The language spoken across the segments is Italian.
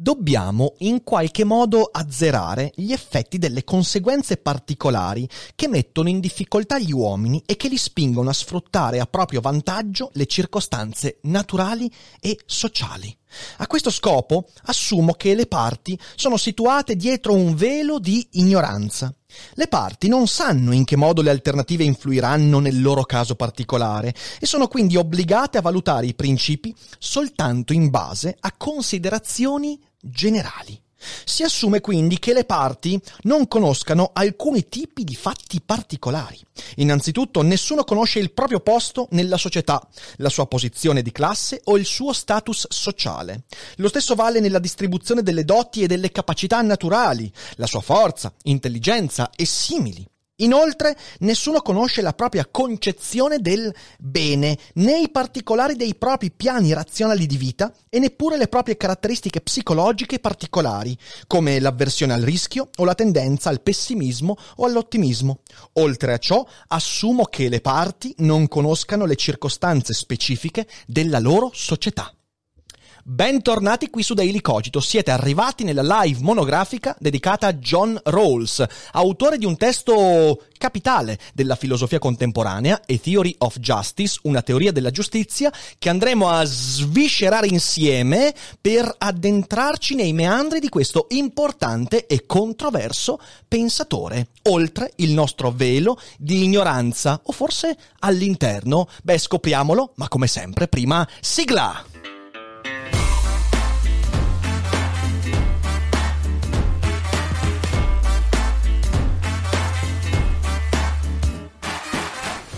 Dobbiamo in qualche modo azzerare gli effetti delle conseguenze particolari che mettono in difficoltà gli uomini e che li spingono a sfruttare a proprio vantaggio le circostanze naturali e sociali. A questo scopo assumo che le parti sono situate dietro un velo di ignoranza. Le parti non sanno in che modo le alternative influiranno nel loro caso particolare e sono quindi obbligate a valutare i principi soltanto in base a considerazioni generali. Si assume quindi che le parti non conoscano alcuni tipi di fatti particolari. Innanzitutto, nessuno conosce il proprio posto nella società, la sua posizione di classe o il suo status sociale. Lo stesso vale nella distribuzione delle doti e delle capacità naturali, la sua forza, intelligenza e simili. Inoltre, nessuno conosce la propria concezione del bene, né i particolari dei propri piani razionali di vita e neppure le proprie caratteristiche psicologiche particolari, come l'avversione al rischio o la tendenza al pessimismo o all'ottimismo. Oltre a ciò, assumo che le parti non conoscano le circostanze specifiche della loro società. Bentornati qui su Daily Cogito, siete arrivati nella live monografica dedicata a John Rawls, autore di un testo capitale della filosofia contemporanea, A Theory of Justice, una teoria della giustizia, che andremo a sviscerare insieme per addentrarci nei meandri di questo importante e controverso pensatore, oltre il nostro velo di ignoranza, o forse all'interno. Beh, scopriamolo, ma come sempre prima, sigla!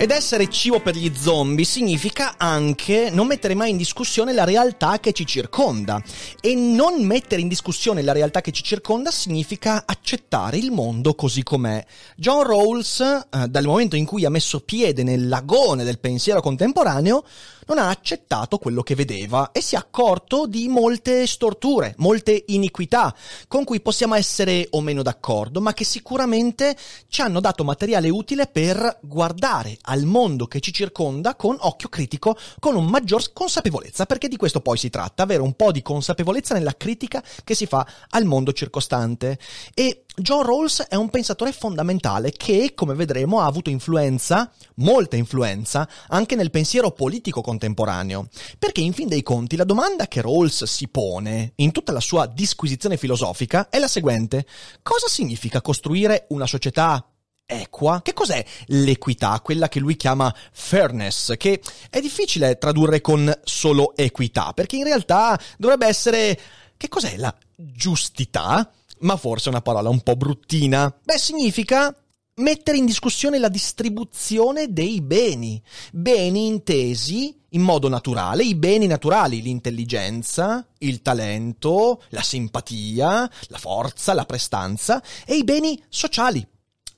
Ed essere cibo per gli zombie significa anche non mettere mai in discussione la realtà che ci circonda. E non mettere in discussione la realtà che ci circonda significa accettare il mondo così com'è. John Rawls, eh, dal momento in cui ha messo piede nel lagone del pensiero contemporaneo, non ha accettato quello che vedeva e si è accorto di molte storture, molte iniquità, con cui possiamo essere o meno d'accordo, ma che sicuramente ci hanno dato materiale utile per guardare al mondo che ci circonda con occhio critico, con un maggior consapevolezza, perché di questo poi si tratta, avere un po' di consapevolezza nella critica che si fa al mondo circostante. E John Rawls è un pensatore fondamentale che, come vedremo, ha avuto influenza, molta influenza, anche nel pensiero politico contemporaneo. Perché in fin dei conti la domanda che Rawls si pone, in tutta la sua disquisizione filosofica, è la seguente. Cosa significa costruire una società equa? Che cos'è l'equità, quella che lui chiama fairness, che è difficile tradurre con solo equità, perché in realtà dovrebbe essere... Che cos'è la giustità? ma forse è una parola un po' bruttina. Beh, significa mettere in discussione la distribuzione dei beni. Beni intesi in modo naturale, i beni naturali, l'intelligenza, il talento, la simpatia, la forza, la prestanza, e i beni sociali,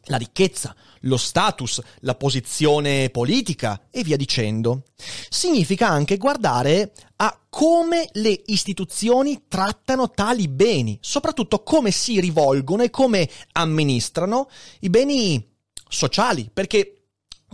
la ricchezza, lo status, la posizione politica e via dicendo. Significa anche guardare a come le istituzioni trattano tali beni, soprattutto come si rivolgono e come amministrano i beni sociali, perché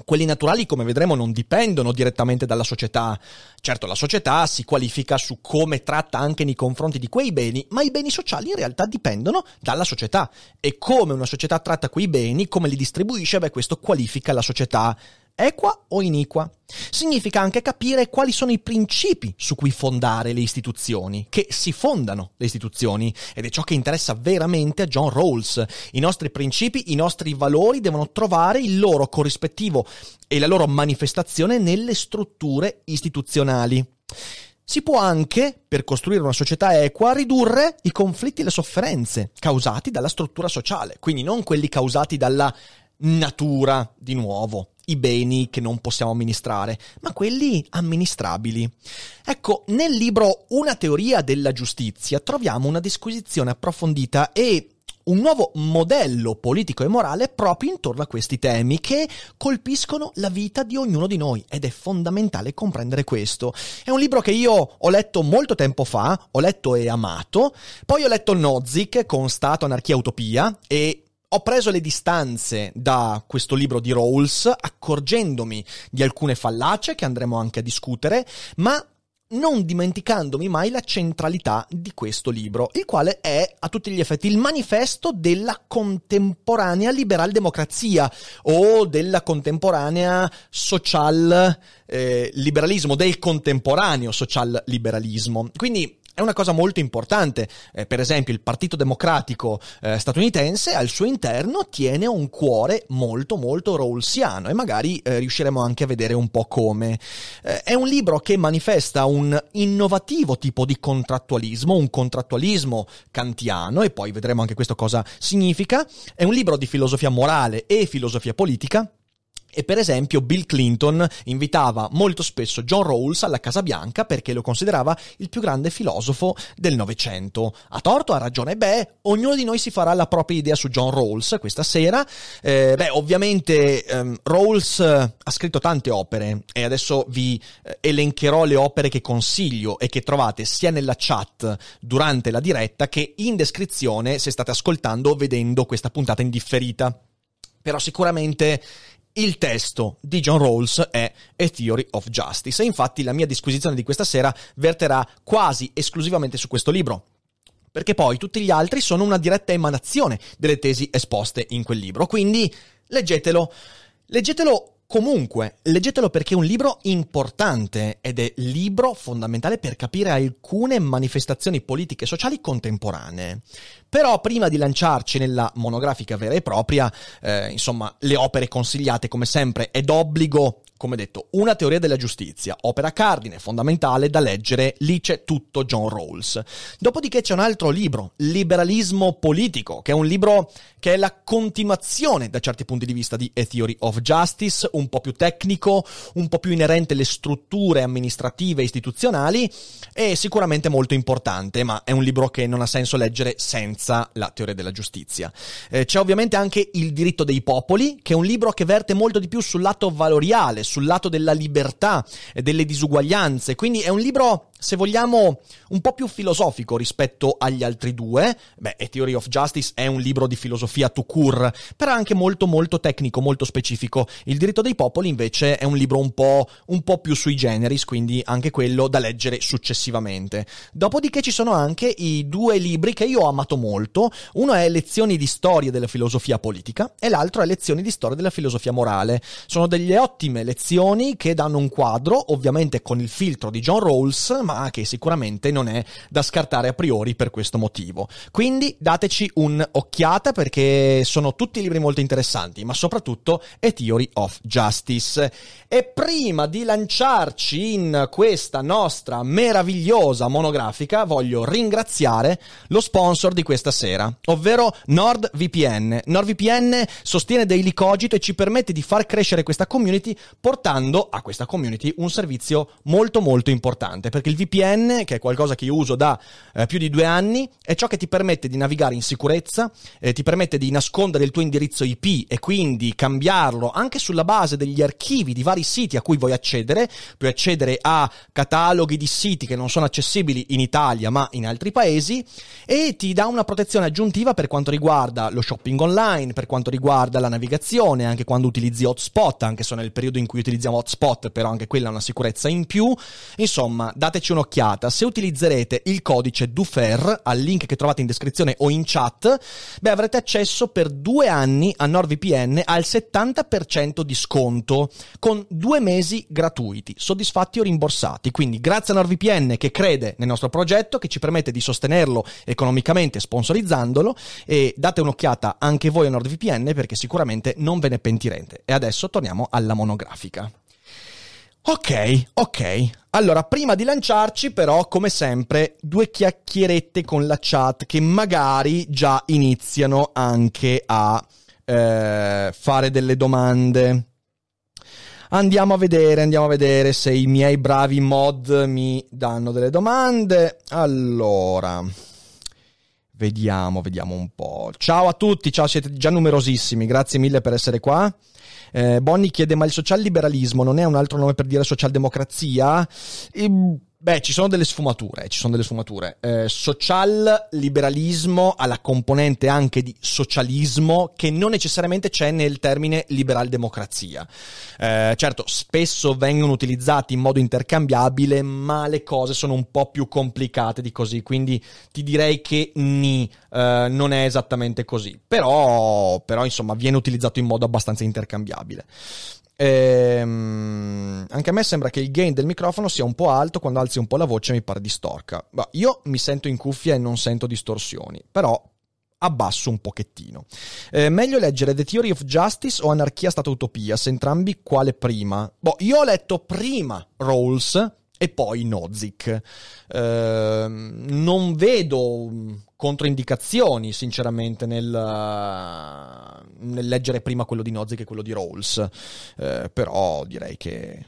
quelli naturali, come vedremo, non dipendono direttamente dalla società. Certo, la società si qualifica su come tratta anche nei confronti di quei beni, ma i beni sociali in realtà dipendono dalla società. E come una società tratta quei beni, come li distribuisce, beh, questo qualifica la società equa o iniqua. Significa anche capire quali sono i principi su cui fondare le istituzioni, che si fondano le istituzioni, ed è ciò che interessa veramente a John Rawls. I nostri principi, i nostri valori devono trovare il loro corrispettivo e la loro manifestazione nelle strutture istituzionali. Si può anche, per costruire una società equa, ridurre i conflitti e le sofferenze causati dalla struttura sociale, quindi non quelli causati dalla natura di nuovo, i beni che non possiamo amministrare, ma quelli amministrabili. Ecco, nel libro Una teoria della giustizia troviamo una disquisizione approfondita e un nuovo modello politico e morale proprio intorno a questi temi che colpiscono la vita di ognuno di noi ed è fondamentale comprendere questo. È un libro che io ho letto molto tempo fa, ho letto e amato, poi ho letto Nozick con Stato, Anarchia, Utopia e ho preso le distanze da questo libro di Rawls, accorgendomi di alcune fallacie che andremo anche a discutere, ma non dimenticandomi mai la centralità di questo libro, il quale è a tutti gli effetti il manifesto della contemporanea liberal democrazia o della contemporanea social eh, liberalismo, del contemporaneo social liberalismo. Quindi è una cosa molto importante. Eh, per esempio, il Partito Democratico eh, statunitense al suo interno tiene un cuore molto molto rawlsiano e magari eh, riusciremo anche a vedere un po' come. Eh, è un libro che manifesta un innovativo tipo di contrattualismo, un contrattualismo kantiano e poi vedremo anche questo cosa significa. È un libro di filosofia morale e filosofia politica e per esempio Bill Clinton invitava molto spesso John Rawls alla Casa Bianca perché lo considerava il più grande filosofo del Novecento. Ha torto, ha ragione? Beh, ognuno di noi si farà la propria idea su John Rawls questa sera. Eh, beh, ovviamente ehm, Rawls eh, ha scritto tante opere e adesso vi eh, elencherò le opere che consiglio e che trovate sia nella chat durante la diretta che in descrizione se state ascoltando o vedendo questa puntata in differita. Però sicuramente il testo di John Rawls è A Theory of Justice e infatti la mia disquisizione di questa sera verterà quasi esclusivamente su questo libro perché poi tutti gli altri sono una diretta emanazione delle tesi esposte in quel libro. Quindi leggetelo. Leggetelo Comunque, leggetelo perché è un libro importante ed è libro fondamentale per capire alcune manifestazioni politiche e sociali contemporanee. Però prima di lanciarci nella monografica vera e propria, eh, insomma, le opere consigliate come sempre è d'obbligo come detto, una teoria della giustizia, opera cardine, fondamentale da leggere, lì c'è tutto John Rawls. Dopodiché c'è un altro libro, Liberalismo politico, che è un libro che è la continuazione da certi punti di vista di A Theory of Justice, un po' più tecnico, un po' più inerente alle strutture amministrative e istituzionali e sicuramente molto importante, ma è un libro che non ha senso leggere senza la teoria della giustizia. Eh, c'è ovviamente anche Il diritto dei popoli, che è un libro che verte molto di più sul lato valoriale, sul lato della libertà e delle disuguaglianze. Quindi è un libro se vogliamo, un po' più filosofico rispetto agli altri due. Beh, A Theory of Justice è un libro di filosofia to cure, però anche molto molto tecnico, molto specifico. Il diritto dei popoli invece è un libro un po', un po' più sui generis, quindi anche quello da leggere successivamente. Dopodiché ci sono anche i due libri che io ho amato molto. Uno è Lezioni di storia della filosofia politica e l'altro è Lezioni di storia della filosofia morale. Sono delle ottime lezioni che danno un quadro, ovviamente con il filtro di John Rawls, ma che sicuramente non è da scartare a priori per questo motivo. Quindi dateci un'occhiata perché sono tutti libri molto interessanti, ma soprattutto A Theory of Justice. E prima di lanciarci in questa nostra meravigliosa monografica, voglio ringraziare lo sponsor di questa sera, ovvero NordVPN. NordVPN sostiene Daily Cogito e ci permette di far crescere questa community portando a questa community un servizio molto molto importante perché il il VPN, che è qualcosa che io uso da eh, più di due anni, è ciò che ti permette di navigare in sicurezza, eh, ti permette di nascondere il tuo indirizzo IP e quindi cambiarlo anche sulla base degli archivi di vari siti a cui vuoi accedere. Puoi accedere a cataloghi di siti che non sono accessibili in Italia ma in altri paesi e ti dà una protezione aggiuntiva per quanto riguarda lo shopping online, per quanto riguarda la navigazione, anche quando utilizzi hotspot, anche se nel periodo in cui utilizziamo hotspot, però anche quella è una sicurezza in più. Insomma, dateci darci un'occhiata. Se utilizzerete il codice DUFER al link che trovate in descrizione o in chat, beh, avrete accesso per due anni a NordVPN al 70% di sconto con due mesi gratuiti, soddisfatti o rimborsati. Quindi grazie a NordVPN che crede nel nostro progetto, che ci permette di sostenerlo economicamente sponsorizzandolo e date un'occhiata anche voi a NordVPN perché sicuramente non ve ne pentirete. E adesso torniamo alla monografica. Ok, ok. Allora, prima di lanciarci, però, come sempre, due chiacchierette con la chat che magari già iniziano anche a eh, fare delle domande. Andiamo a vedere, andiamo a vedere se i miei bravi mod mi danno delle domande. Allora, vediamo, vediamo un po'. Ciao a tutti, ciao, siete già numerosissimi, grazie mille per essere qua. Eh, Bonnie chiede: Ma il socialliberalismo non è un altro nome per dire socialdemocrazia? E, Beh, ci sono delle sfumature, ci sono delle sfumature. Eh, social liberalismo ha la componente anche di socialismo che non necessariamente c'è nel termine liberal democrazia. Eh, certo, spesso vengono utilizzati in modo intercambiabile, ma le cose sono un po' più complicate di così, quindi ti direi che ni, eh, non è esattamente così. Però, però, insomma, viene utilizzato in modo abbastanza intercambiabile. Ehm, anche a me sembra che il gain del microfono sia un po' alto, quando alzi un po' la voce mi pare distorca. Ma io mi sento in cuffia e non sento distorsioni, però abbasso un pochettino. Eh, meglio leggere The Theory of Justice o Anarchia Stata Utopia, se entrambi quale prima? Boh, io ho letto prima Rawls e poi Nozick. Eh, non vedo controindicazioni, sinceramente, nel, nel, leggere prima quello di Nozick e quello di Rawls. Eh, però direi che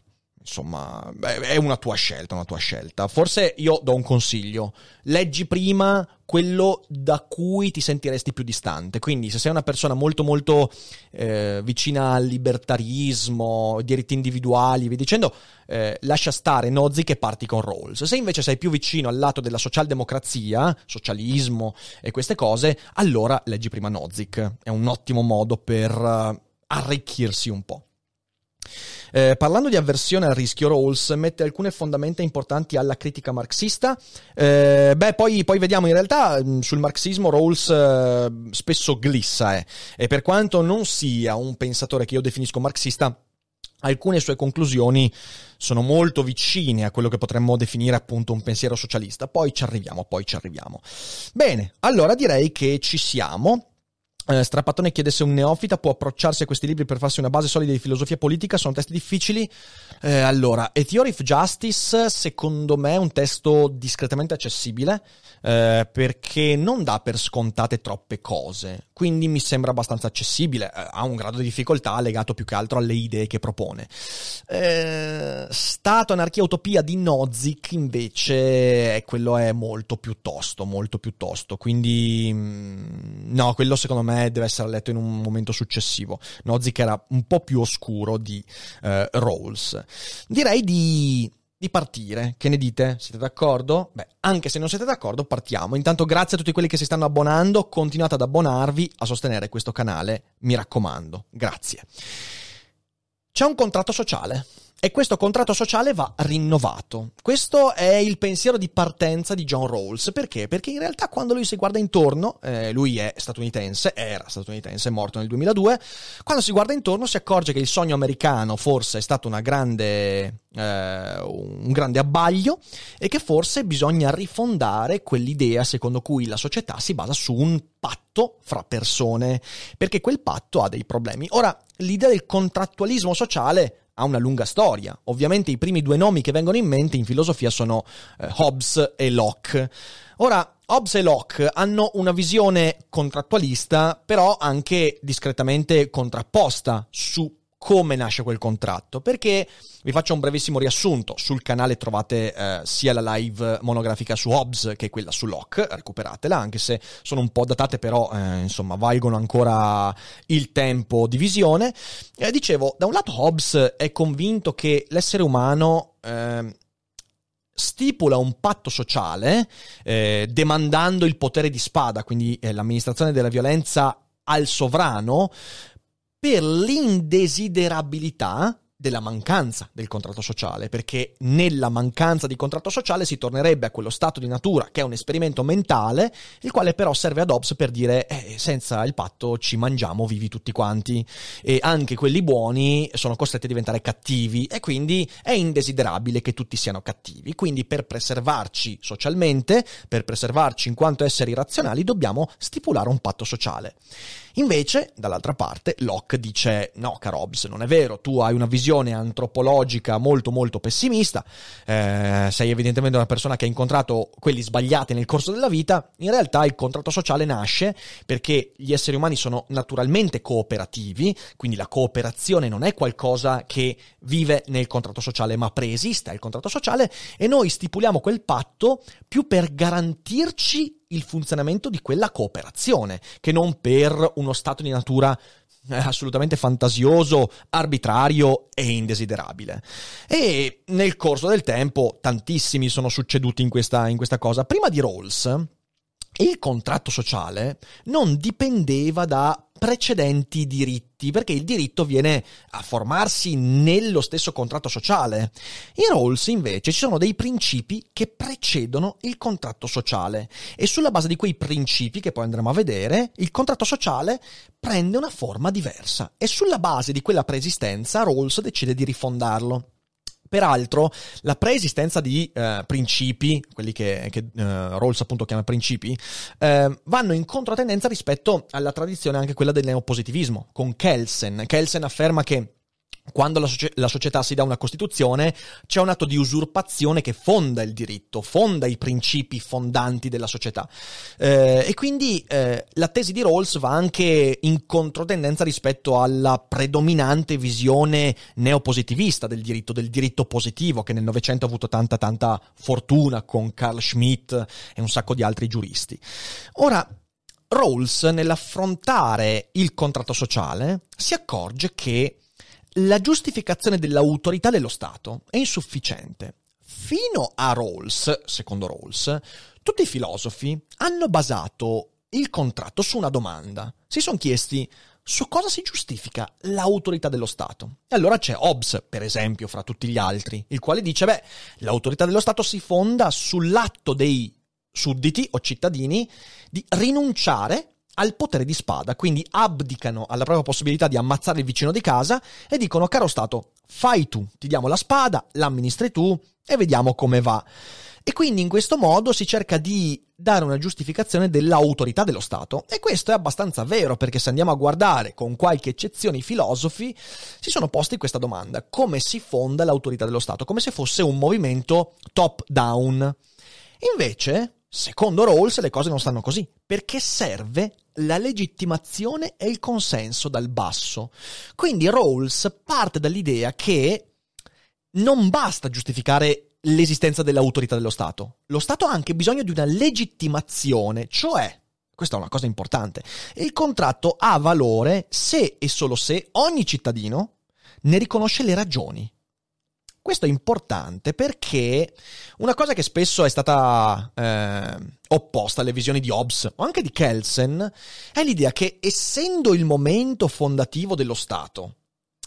insomma, è una tua scelta, una tua scelta. Forse io do un consiglio: leggi prima quello da cui ti sentiresti più distante. Quindi, se sei una persona molto, molto eh, vicina al libertarismo, diritti individuali, vi dicendo, eh, lascia stare Nozick e parti con Rawls. Se invece sei più vicino al lato della socialdemocrazia, socialismo e queste cose, allora leggi prima Nozick. È un ottimo modo per uh, arricchirsi un po'. Eh, parlando di avversione al rischio, Rawls mette alcune fondamenta importanti alla critica marxista. Eh, beh, poi, poi, vediamo, in realtà mm, sul marxismo Rawls eh, spesso glissa, eh. e per quanto non sia un pensatore che io definisco marxista, alcune sue conclusioni sono molto vicine a quello che potremmo definire appunto un pensiero socialista. Poi ci arriviamo, poi ci arriviamo. Bene, allora direi che ci siamo. Eh, Strapattone chiede se un neofita può approcciarsi a questi libri per farsi una base solida di filosofia politica, sono testi difficili. Eh, allora, A Theory of Justice, secondo me, è un testo discretamente accessibile eh, perché non dà per scontate troppe cose, quindi mi sembra abbastanza accessibile, eh, ha un grado di difficoltà legato più che altro alle idee che propone. Eh, Stato, Anarchia, Utopia di Nozick invece è, quello è molto più tosto, molto più tosto, quindi mm, no, quello secondo me deve essere letto in un momento successivo. Nozick era un po' più oscuro di eh, Rawls. Direi di di partire. Che ne dite? Siete d'accordo? Beh, anche se non siete d'accordo, partiamo. Intanto grazie a tutti quelli che si stanno abbonando, continuate ad abbonarvi, a sostenere questo canale, mi raccomando. Grazie. C'è un contratto sociale. E questo contratto sociale va rinnovato. Questo è il pensiero di partenza di John Rawls. Perché? Perché in realtà quando lui si guarda intorno, eh, lui è statunitense, era statunitense, è morto nel 2002, quando si guarda intorno si accorge che il sogno americano forse è stato grande, eh, un grande abbaglio e che forse bisogna rifondare quell'idea secondo cui la società si basa su un patto fra persone, perché quel patto ha dei problemi. Ora, l'idea del contrattualismo sociale ha una lunga storia. Ovviamente i primi due nomi che vengono in mente in filosofia sono eh, Hobbes e Locke. Ora, Hobbes e Locke hanno una visione contrattualista, però anche discretamente contrapposta su come nasce quel contratto, perché vi faccio un brevissimo riassunto, sul canale trovate eh, sia la live monografica su Hobbes che quella su Locke, recuperatela, anche se sono un po' datate però eh, insomma valgono ancora il tempo di visione. Eh, dicevo, da un lato Hobbes è convinto che l'essere umano ehm, stipula un patto sociale eh, demandando il potere di spada, quindi eh, l'amministrazione della violenza al sovrano, per l'indesiderabilità della mancanza del contratto sociale, perché nella mancanza di contratto sociale si tornerebbe a quello stato di natura che è un esperimento mentale, il quale però serve ad Hobbes per dire eh, senza il patto ci mangiamo vivi tutti quanti e anche quelli buoni sono costretti a diventare cattivi e quindi è indesiderabile che tutti siano cattivi. Quindi per preservarci socialmente, per preservarci in quanto esseri razionali, dobbiamo stipulare un patto sociale. Invece, dall'altra parte, Locke dice: No, caro Hobbes, non è vero, tu hai una visione antropologica molto molto pessimista, eh, sei evidentemente una persona che ha incontrato quelli sbagliati nel corso della vita. In realtà il contratto sociale nasce perché gli esseri umani sono naturalmente cooperativi, quindi la cooperazione non è qualcosa che vive nel contratto sociale, ma preesiste al contratto sociale e noi stipuliamo quel patto più per garantirci il funzionamento di quella cooperazione, che non per uno stato di natura eh, assolutamente fantasioso, arbitrario e indesiderabile. E nel corso del tempo tantissimi sono succeduti in questa, in questa cosa. Prima di Rawls, il contratto sociale non dipendeva da precedenti diritti, perché il diritto viene a formarsi nello stesso contratto sociale. In Rawls invece ci sono dei principi che precedono il contratto sociale e sulla base di quei principi che poi andremo a vedere, il contratto sociale prende una forma diversa e sulla base di quella preesistenza Rawls decide di rifondarlo. Peraltro, la preesistenza di eh, principi, quelli che, che eh, Rawls appunto chiama principi, eh, vanno in controtendenza rispetto alla tradizione anche quella del neopositivismo, con Kelsen. Kelsen afferma che quando la, socie- la, società si dà una Costituzione, c'è un atto di usurpazione che fonda il diritto, fonda i principi fondanti della società. Eh, e quindi eh, la tesi di Rawls va anche in controtendenza rispetto alla predominante visione neopositivista del diritto, del diritto positivo, che nel Novecento ha avuto tanta tanta fortuna con Carl Schmitt e un sacco di altri giuristi. Ora, Rawls, nell'affrontare il contratto sociale, si accorge che la giustificazione dell'autorità dello Stato è insufficiente. Fino a Rawls, secondo Rawls, tutti i filosofi hanno basato il contratto su una domanda. Si sono chiesti su cosa si giustifica l'autorità dello Stato. E allora c'è Hobbes, per esempio, fra tutti gli altri, il quale dice, beh, l'autorità dello Stato si fonda sull'atto dei sudditi o cittadini di rinunciare al potere di spada, quindi abdicano alla propria possibilità di ammazzare il vicino di casa e dicono caro Stato, fai tu, ti diamo la spada, l'amministri tu e vediamo come va. E quindi in questo modo si cerca di dare una giustificazione dell'autorità dello Stato. E questo è abbastanza vero, perché se andiamo a guardare con qualche eccezione i filosofi, si sono posti questa domanda. Come si fonda l'autorità dello Stato? Come se fosse un movimento top-down. Invece, Secondo Rawls le cose non stanno così, perché serve la legittimazione e il consenso dal basso. Quindi Rawls parte dall'idea che non basta giustificare l'esistenza dell'autorità dello Stato. Lo Stato ha anche bisogno di una legittimazione, cioè, questa è una cosa importante, il contratto ha valore se e solo se ogni cittadino ne riconosce le ragioni. Questo è importante perché una cosa che spesso è stata eh, opposta alle visioni di Hobbes o anche di Kelsen è l'idea che essendo il momento fondativo dello Stato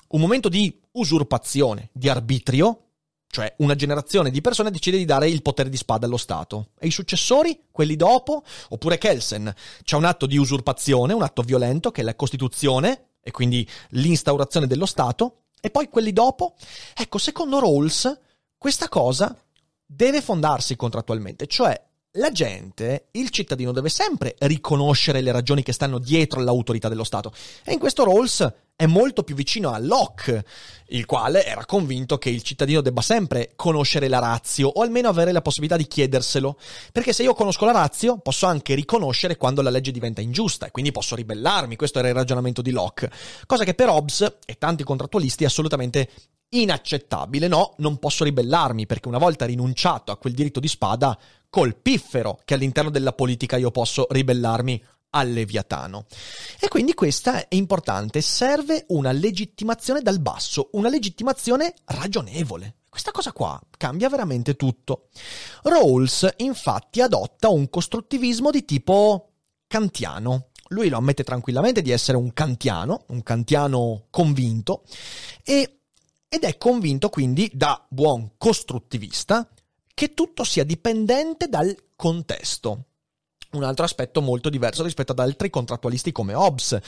un momento di usurpazione, di arbitrio, cioè una generazione di persone decide di dare il potere di spada allo Stato. E i successori, quelli dopo, oppure Kelsen, c'è un atto di usurpazione, un atto violento che è la Costituzione e quindi l'instaurazione dello Stato, e poi quelli dopo? Ecco, secondo Rawls, questa cosa deve fondarsi contrattualmente, cioè la gente, il cittadino deve sempre riconoscere le ragioni che stanno dietro all'autorità dello Stato. E in questo Rawls è molto più vicino a Locke, il quale era convinto che il cittadino debba sempre conoscere la razio o almeno avere la possibilità di chiederselo. Perché se io conosco la razio, posso anche riconoscere quando la legge diventa ingiusta e quindi posso ribellarmi. Questo era il ragionamento di Locke. Cosa che per Hobbes e tanti contrattualisti è assolutamente inaccettabile. No, non posso ribellarmi perché una volta rinunciato a quel diritto di spada, colpifero che all'interno della politica io posso ribellarmi al Leviatano. E quindi questa è importante, serve una legittimazione dal basso, una legittimazione ragionevole. Questa cosa qua cambia veramente tutto. Rawls infatti adotta un costruttivismo di tipo kantiano. Lui lo ammette tranquillamente di essere un kantiano, un kantiano convinto, e ed è convinto quindi, da buon costruttivista, che tutto sia dipendente dal contesto. Un altro aspetto molto diverso rispetto ad altri contrattualisti come Hobbes.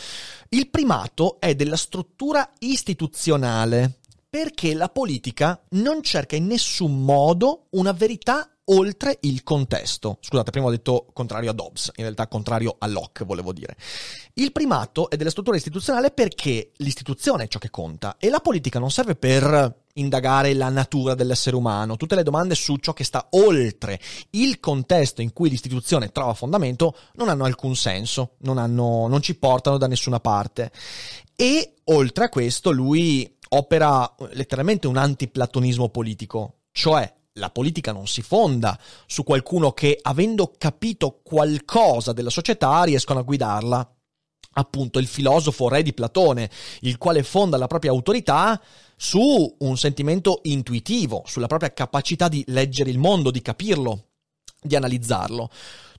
Il primato è della struttura istituzionale, perché la politica non cerca in nessun modo una verità oltre il contesto. Scusate, prima ho detto contrario a Dobbs, in realtà contrario a Locke, volevo dire. Il primato è della struttura istituzionale perché l'istituzione è ciò che conta e la politica non serve per indagare la natura dell'essere umano. Tutte le domande su ciò che sta oltre il contesto in cui l'istituzione trova fondamento non hanno alcun senso, non, hanno, non ci portano da nessuna parte. E oltre a questo lui opera letteralmente un antiplatonismo politico, cioè la politica non si fonda su qualcuno che, avendo capito qualcosa della società, riescono a guidarla. Appunto, il filosofo re di Platone, il quale fonda la propria autorità su un sentimento intuitivo, sulla propria capacità di leggere il mondo, di capirlo, di analizzarlo.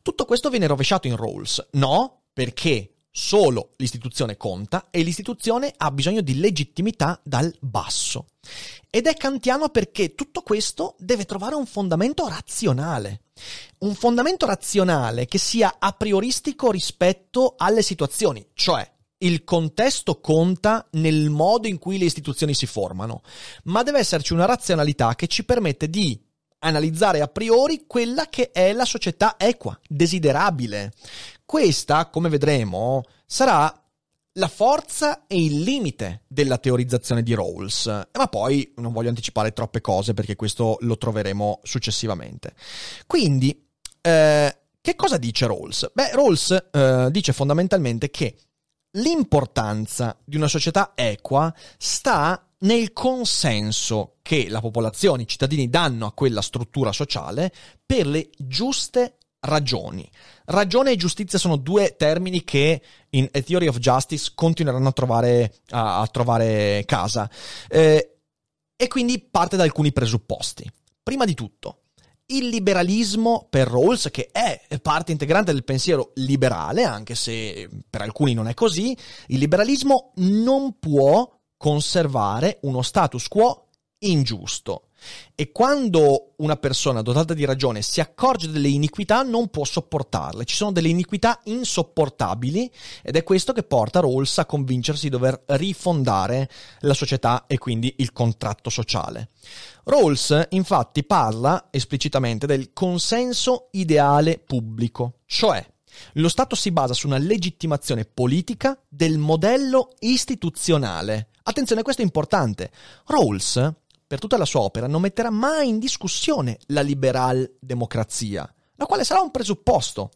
Tutto questo viene rovesciato in Rawls. No, perché solo l'istituzione conta e l'istituzione ha bisogno di legittimità dal basso. Ed è kantiano perché tutto questo deve trovare un fondamento razionale. Un fondamento razionale che sia a prioristico rispetto alle situazioni, cioè il contesto conta nel modo in cui le istituzioni si formano, ma deve esserci una razionalità che ci permette di analizzare a priori quella che è la società equa, desiderabile. Questa, come vedremo, sarà la forza e il limite della teorizzazione di Rawls, ma poi non voglio anticipare troppe cose perché questo lo troveremo successivamente. Quindi, eh, che cosa dice Rawls? Beh, Rawls eh, dice fondamentalmente che l'importanza di una società equa sta nel consenso che la popolazione, i cittadini danno a quella struttura sociale per le giuste ragioni. Ragione e giustizia sono due termini che in A Theory of Justice continueranno a trovare, a, a trovare casa. Eh, e quindi parte da alcuni presupposti. Prima di tutto, il liberalismo per Rawls, che è parte integrante del pensiero liberale, anche se per alcuni non è così, il liberalismo non può conservare uno status quo ingiusto. E quando una persona dotata di ragione si accorge delle iniquità non può sopportarle. Ci sono delle iniquità insopportabili ed è questo che porta Rawls a convincersi di dover rifondare la società e quindi il contratto sociale. Rawls infatti parla esplicitamente del consenso ideale pubblico, cioè lo Stato si basa su una legittimazione politica del modello istituzionale. Attenzione, questo è importante. Rawls per tutta la sua opera, non metterà mai in discussione la liberal democrazia, la quale sarà un presupposto.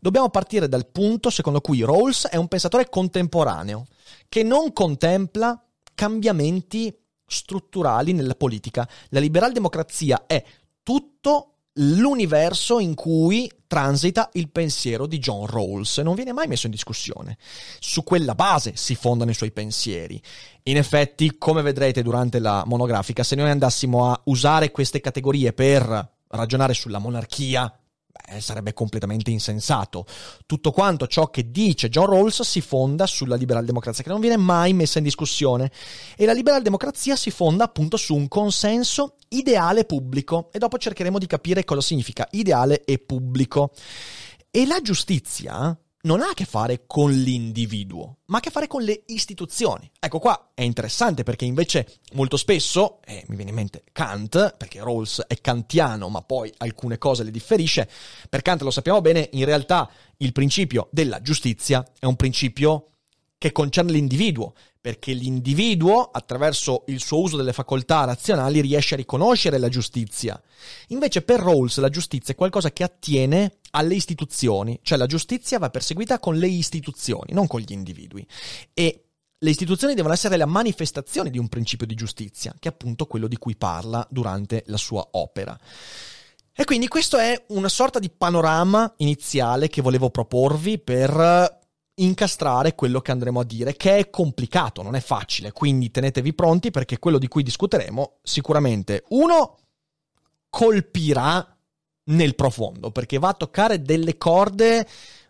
Dobbiamo partire dal punto secondo cui Rawls è un pensatore contemporaneo, che non contempla cambiamenti strutturali nella politica. La liberal democrazia è tutto l'universo in cui transita il pensiero di John Rawls non viene mai messo in discussione. Su quella base si fondano i suoi pensieri. In effetti, come vedrete durante la monografica, se noi andassimo a usare queste categorie per ragionare sulla monarchia, beh, sarebbe completamente insensato. Tutto quanto ciò che dice John Rawls si fonda sulla liberal democrazia, che non viene mai messa in discussione. E la liberal democrazia si fonda appunto su un consenso ideale pubblico. E dopo cercheremo di capire cosa significa ideale e pubblico. E la giustizia non ha a che fare con l'individuo, ma ha a che fare con le istituzioni. Ecco qua è interessante perché invece molto spesso, e mi viene in mente Kant, perché Rawls è kantiano ma poi alcune cose le differisce, per Kant lo sappiamo bene, in realtà il principio della giustizia è un principio che concerne l'individuo, perché l'individuo, attraverso il suo uso delle facoltà razionali, riesce a riconoscere la giustizia. Invece per Rawls la giustizia è qualcosa che attiene alle istituzioni, cioè la giustizia va perseguita con le istituzioni, non con gli individui. E le istituzioni devono essere la manifestazione di un principio di giustizia, che è appunto quello di cui parla durante la sua opera. E quindi questo è una sorta di panorama iniziale che volevo proporvi per incastrare quello che andremo a dire, che è complicato, non è facile, quindi tenetevi pronti perché quello di cui discuteremo sicuramente uno colpirà nel profondo, perché va a toccare delle corde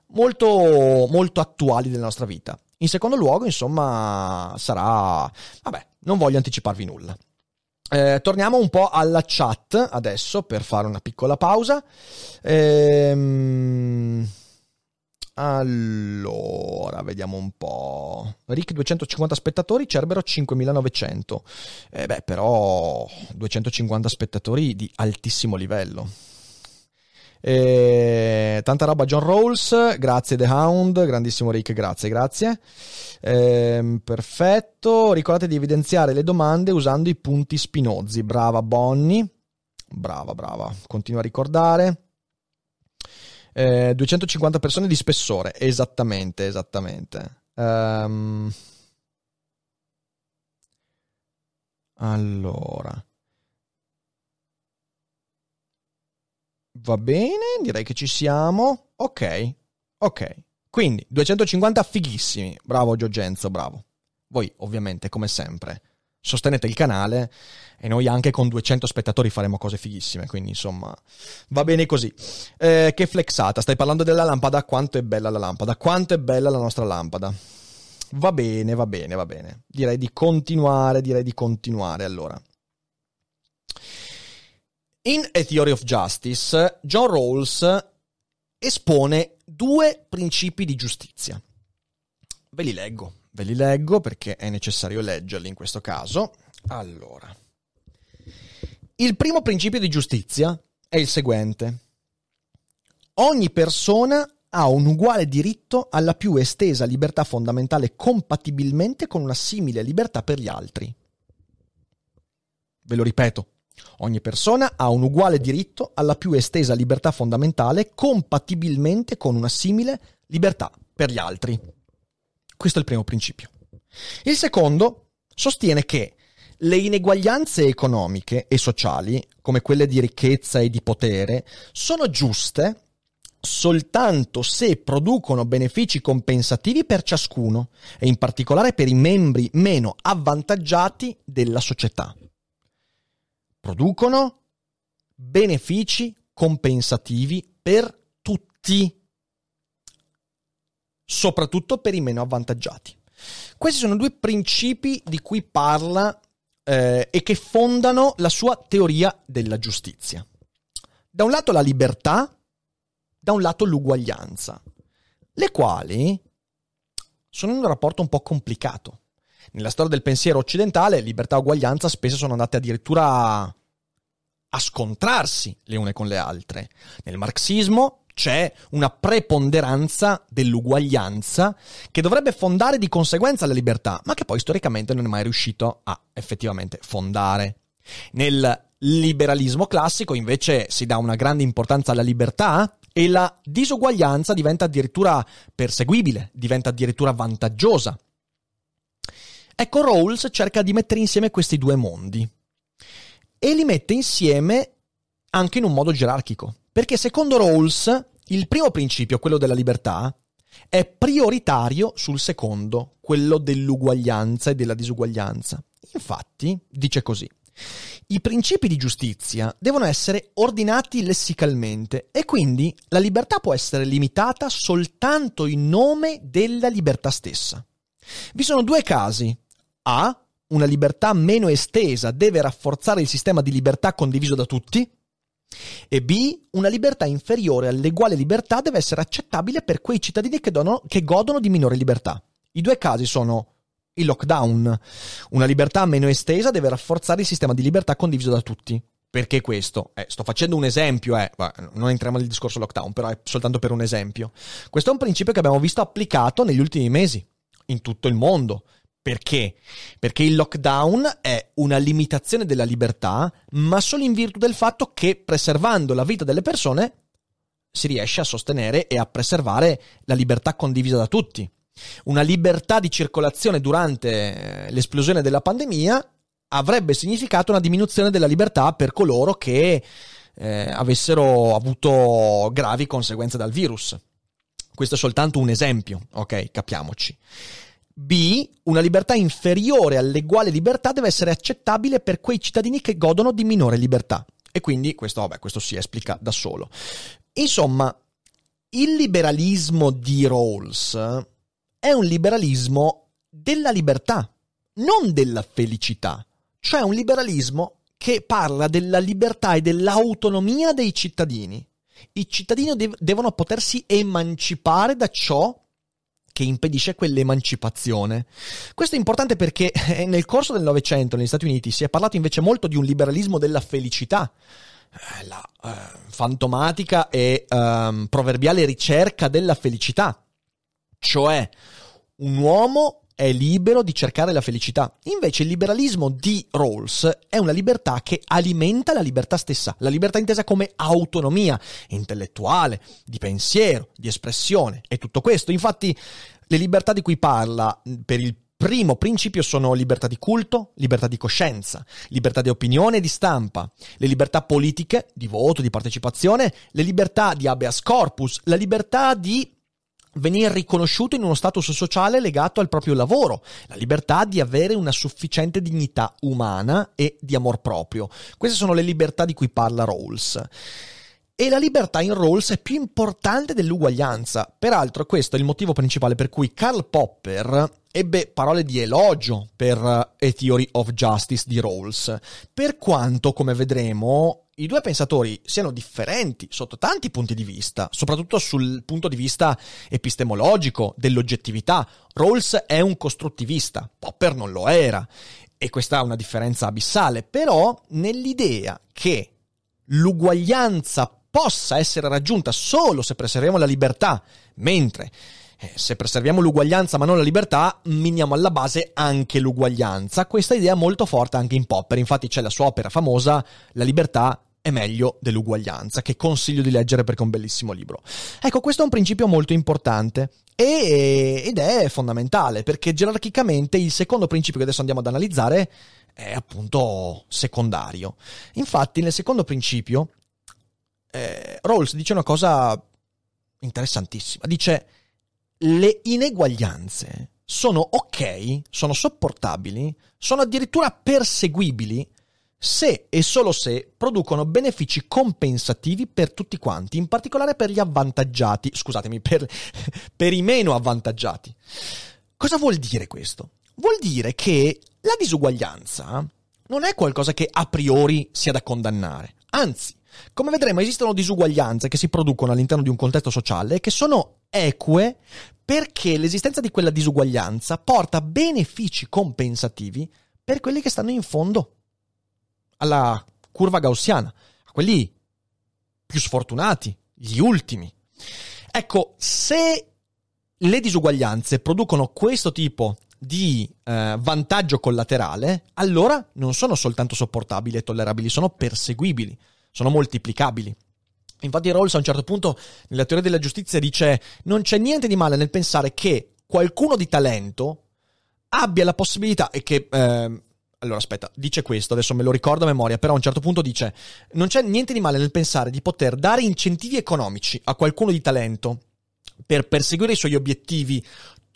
molto, molto attuali della nostra vita. In secondo luogo, insomma, sarà... vabbè, non voglio anticiparvi nulla. Eh, torniamo un po' alla chat adesso per fare una piccola pausa. Ehm, allora, vediamo un po'. Rick 250 spettatori, Cerbero 5900. Eh beh, però 250 spettatori di altissimo livello. Eh, tanta roba John Rolls, grazie The Hound, grandissimo Rick, grazie, grazie. Eh, perfetto, ricordate di evidenziare le domande usando i punti spinozzi, brava Bonnie, brava, brava, continua a ricordare. Eh, 250 persone di spessore, esattamente, esattamente. Um, allora. Va bene, direi che ci siamo. Ok, ok. Quindi 250 fighissimi. Bravo Giogenzo, bravo. Voi ovviamente, come sempre, sostenete il canale e noi anche con 200 spettatori faremo cose fighissime, quindi insomma va bene così. Eh, che flexata, stai parlando della lampada, quanto è bella la lampada, quanto è bella la nostra lampada. Va bene, va bene, va bene. Direi di continuare, direi di continuare allora. In A Theory of Justice, John Rawls espone due principi di giustizia. Ve li leggo, ve li leggo perché è necessario leggerli in questo caso. Allora, il primo principio di giustizia è il seguente. Ogni persona ha un uguale diritto alla più estesa libertà fondamentale compatibilmente con una simile libertà per gli altri. Ve lo ripeto, Ogni persona ha un uguale diritto alla più estesa libertà fondamentale compatibilmente con una simile libertà per gli altri. Questo è il primo principio. Il secondo sostiene che le ineguaglianze economiche e sociali, come quelle di ricchezza e di potere, sono giuste soltanto se producono benefici compensativi per ciascuno e in particolare per i membri meno avvantaggiati della società producono benefici compensativi per tutti, soprattutto per i meno avvantaggiati. Questi sono due principi di cui parla eh, e che fondano la sua teoria della giustizia. Da un lato la libertà, da un lato l'uguaglianza, le quali sono in un rapporto un po' complicato. Nella storia del pensiero occidentale, libertà e uguaglianza spesso sono andate addirittura a scontrarsi le une con le altre. Nel marxismo c'è una preponderanza dell'uguaglianza che dovrebbe fondare di conseguenza la libertà, ma che poi storicamente non è mai riuscito a effettivamente fondare. Nel liberalismo classico invece si dà una grande importanza alla libertà e la disuguaglianza diventa addirittura perseguibile, diventa addirittura vantaggiosa. Ecco, Rawls cerca di mettere insieme questi due mondi e li mette insieme anche in un modo gerarchico. Perché secondo Rawls il primo principio, quello della libertà, è prioritario sul secondo, quello dell'uguaglianza e della disuguaglianza. Infatti, dice così. I principi di giustizia devono essere ordinati lessicalmente e quindi la libertà può essere limitata soltanto in nome della libertà stessa. Vi sono due casi. A una libertà meno estesa deve rafforzare il sistema di libertà condiviso da tutti? E B, una libertà inferiore all'eguale libertà deve essere accettabile per quei cittadini che, dono, che godono di minore libertà. I due casi sono il lockdown. Una libertà meno estesa deve rafforzare il sistema di libertà condiviso da tutti. Perché questo? Eh, sto facendo un esempio, eh, non entriamo nel discorso lockdown, però è soltanto per un esempio. Questo è un principio che abbiamo visto applicato negli ultimi mesi in tutto il mondo. Perché? Perché il lockdown è una limitazione della libertà, ma solo in virtù del fatto che preservando la vita delle persone si riesce a sostenere e a preservare la libertà condivisa da tutti. Una libertà di circolazione durante eh, l'esplosione della pandemia avrebbe significato una diminuzione della libertà per coloro che eh, avessero avuto gravi conseguenze dal virus. Questo è soltanto un esempio, ok? Capiamoci. B. Una libertà inferiore all'eguale libertà deve essere accettabile per quei cittadini che godono di minore libertà. E quindi questo, vabbè, questo si esplica da solo. Insomma, il liberalismo di Rawls è un liberalismo della libertà, non della felicità, cioè un liberalismo che parla della libertà e dell'autonomia dei cittadini. I cittadini dev- devono potersi emancipare da ciò che impedisce quell'emancipazione. Questo è importante perché eh, nel corso del Novecento negli Stati Uniti si è parlato invece molto di un liberalismo della felicità, eh, la eh, fantomatica e eh, proverbiale ricerca della felicità, cioè un uomo è libero di cercare la felicità. Invece il liberalismo di Rawls è una libertà che alimenta la libertà stessa, la libertà intesa come autonomia intellettuale, di pensiero, di espressione e tutto questo. Infatti le libertà di cui parla per il primo principio sono libertà di culto, libertà di coscienza, libertà di opinione e di stampa, le libertà politiche, di voto, di partecipazione, le libertà di habeas corpus, la libertà di venire riconosciuto in uno status sociale legato al proprio lavoro, la libertà di avere una sufficiente dignità umana e di amor proprio. Queste sono le libertà di cui parla Rawls. E la libertà in Rawls è più importante dell'uguaglianza. Peraltro questo è il motivo principale per cui Karl Popper ebbe parole di elogio per A Theory of Justice di Rawls, per quanto, come vedremo, i due pensatori siano differenti sotto tanti punti di vista, soprattutto sul punto di vista epistemologico, dell'oggettività. Rawls è un costruttivista, Popper non lo era, e questa è una differenza abissale, però nell'idea che l'uguaglianza possa essere raggiunta solo se preserviamo la libertà, mentre eh, se preserviamo l'uguaglianza ma non la libertà, miniamo alla base anche l'uguaglianza. Questa idea è molto forte anche in Popper, infatti c'è la sua opera famosa, La libertà è meglio dell'uguaglianza, che consiglio di leggere perché è un bellissimo libro. Ecco, questo è un principio molto importante e, ed è fondamentale perché gerarchicamente il secondo principio che adesso andiamo ad analizzare è appunto secondario. Infatti, nel secondo principio, eh, Rawls dice una cosa interessantissima. Dice le ineguaglianze sono ok, sono sopportabili, sono addirittura perseguibili se e solo se producono benefici compensativi per tutti quanti, in particolare per gli avvantaggiati, scusatemi, per, per i meno avvantaggiati. Cosa vuol dire questo? Vuol dire che la disuguaglianza non è qualcosa che a priori sia da condannare, anzi, come vedremo esistono disuguaglianze che si producono all'interno di un contesto sociale e che sono eque perché l'esistenza di quella disuguaglianza porta benefici compensativi per quelli che stanno in fondo alla curva gaussiana, a quelli più sfortunati, gli ultimi. Ecco, se le disuguaglianze producono questo tipo di eh, vantaggio collaterale, allora non sono soltanto sopportabili e tollerabili, sono perseguibili, sono moltiplicabili. Infatti Rawls a un certo punto nella teoria della giustizia dice non c'è niente di male nel pensare che qualcuno di talento abbia la possibilità e che eh, allora, aspetta, dice questo, adesso me lo ricordo a memoria, però a un certo punto dice: Non c'è niente di male nel pensare di poter dare incentivi economici a qualcuno di talento per perseguire i suoi obiettivi,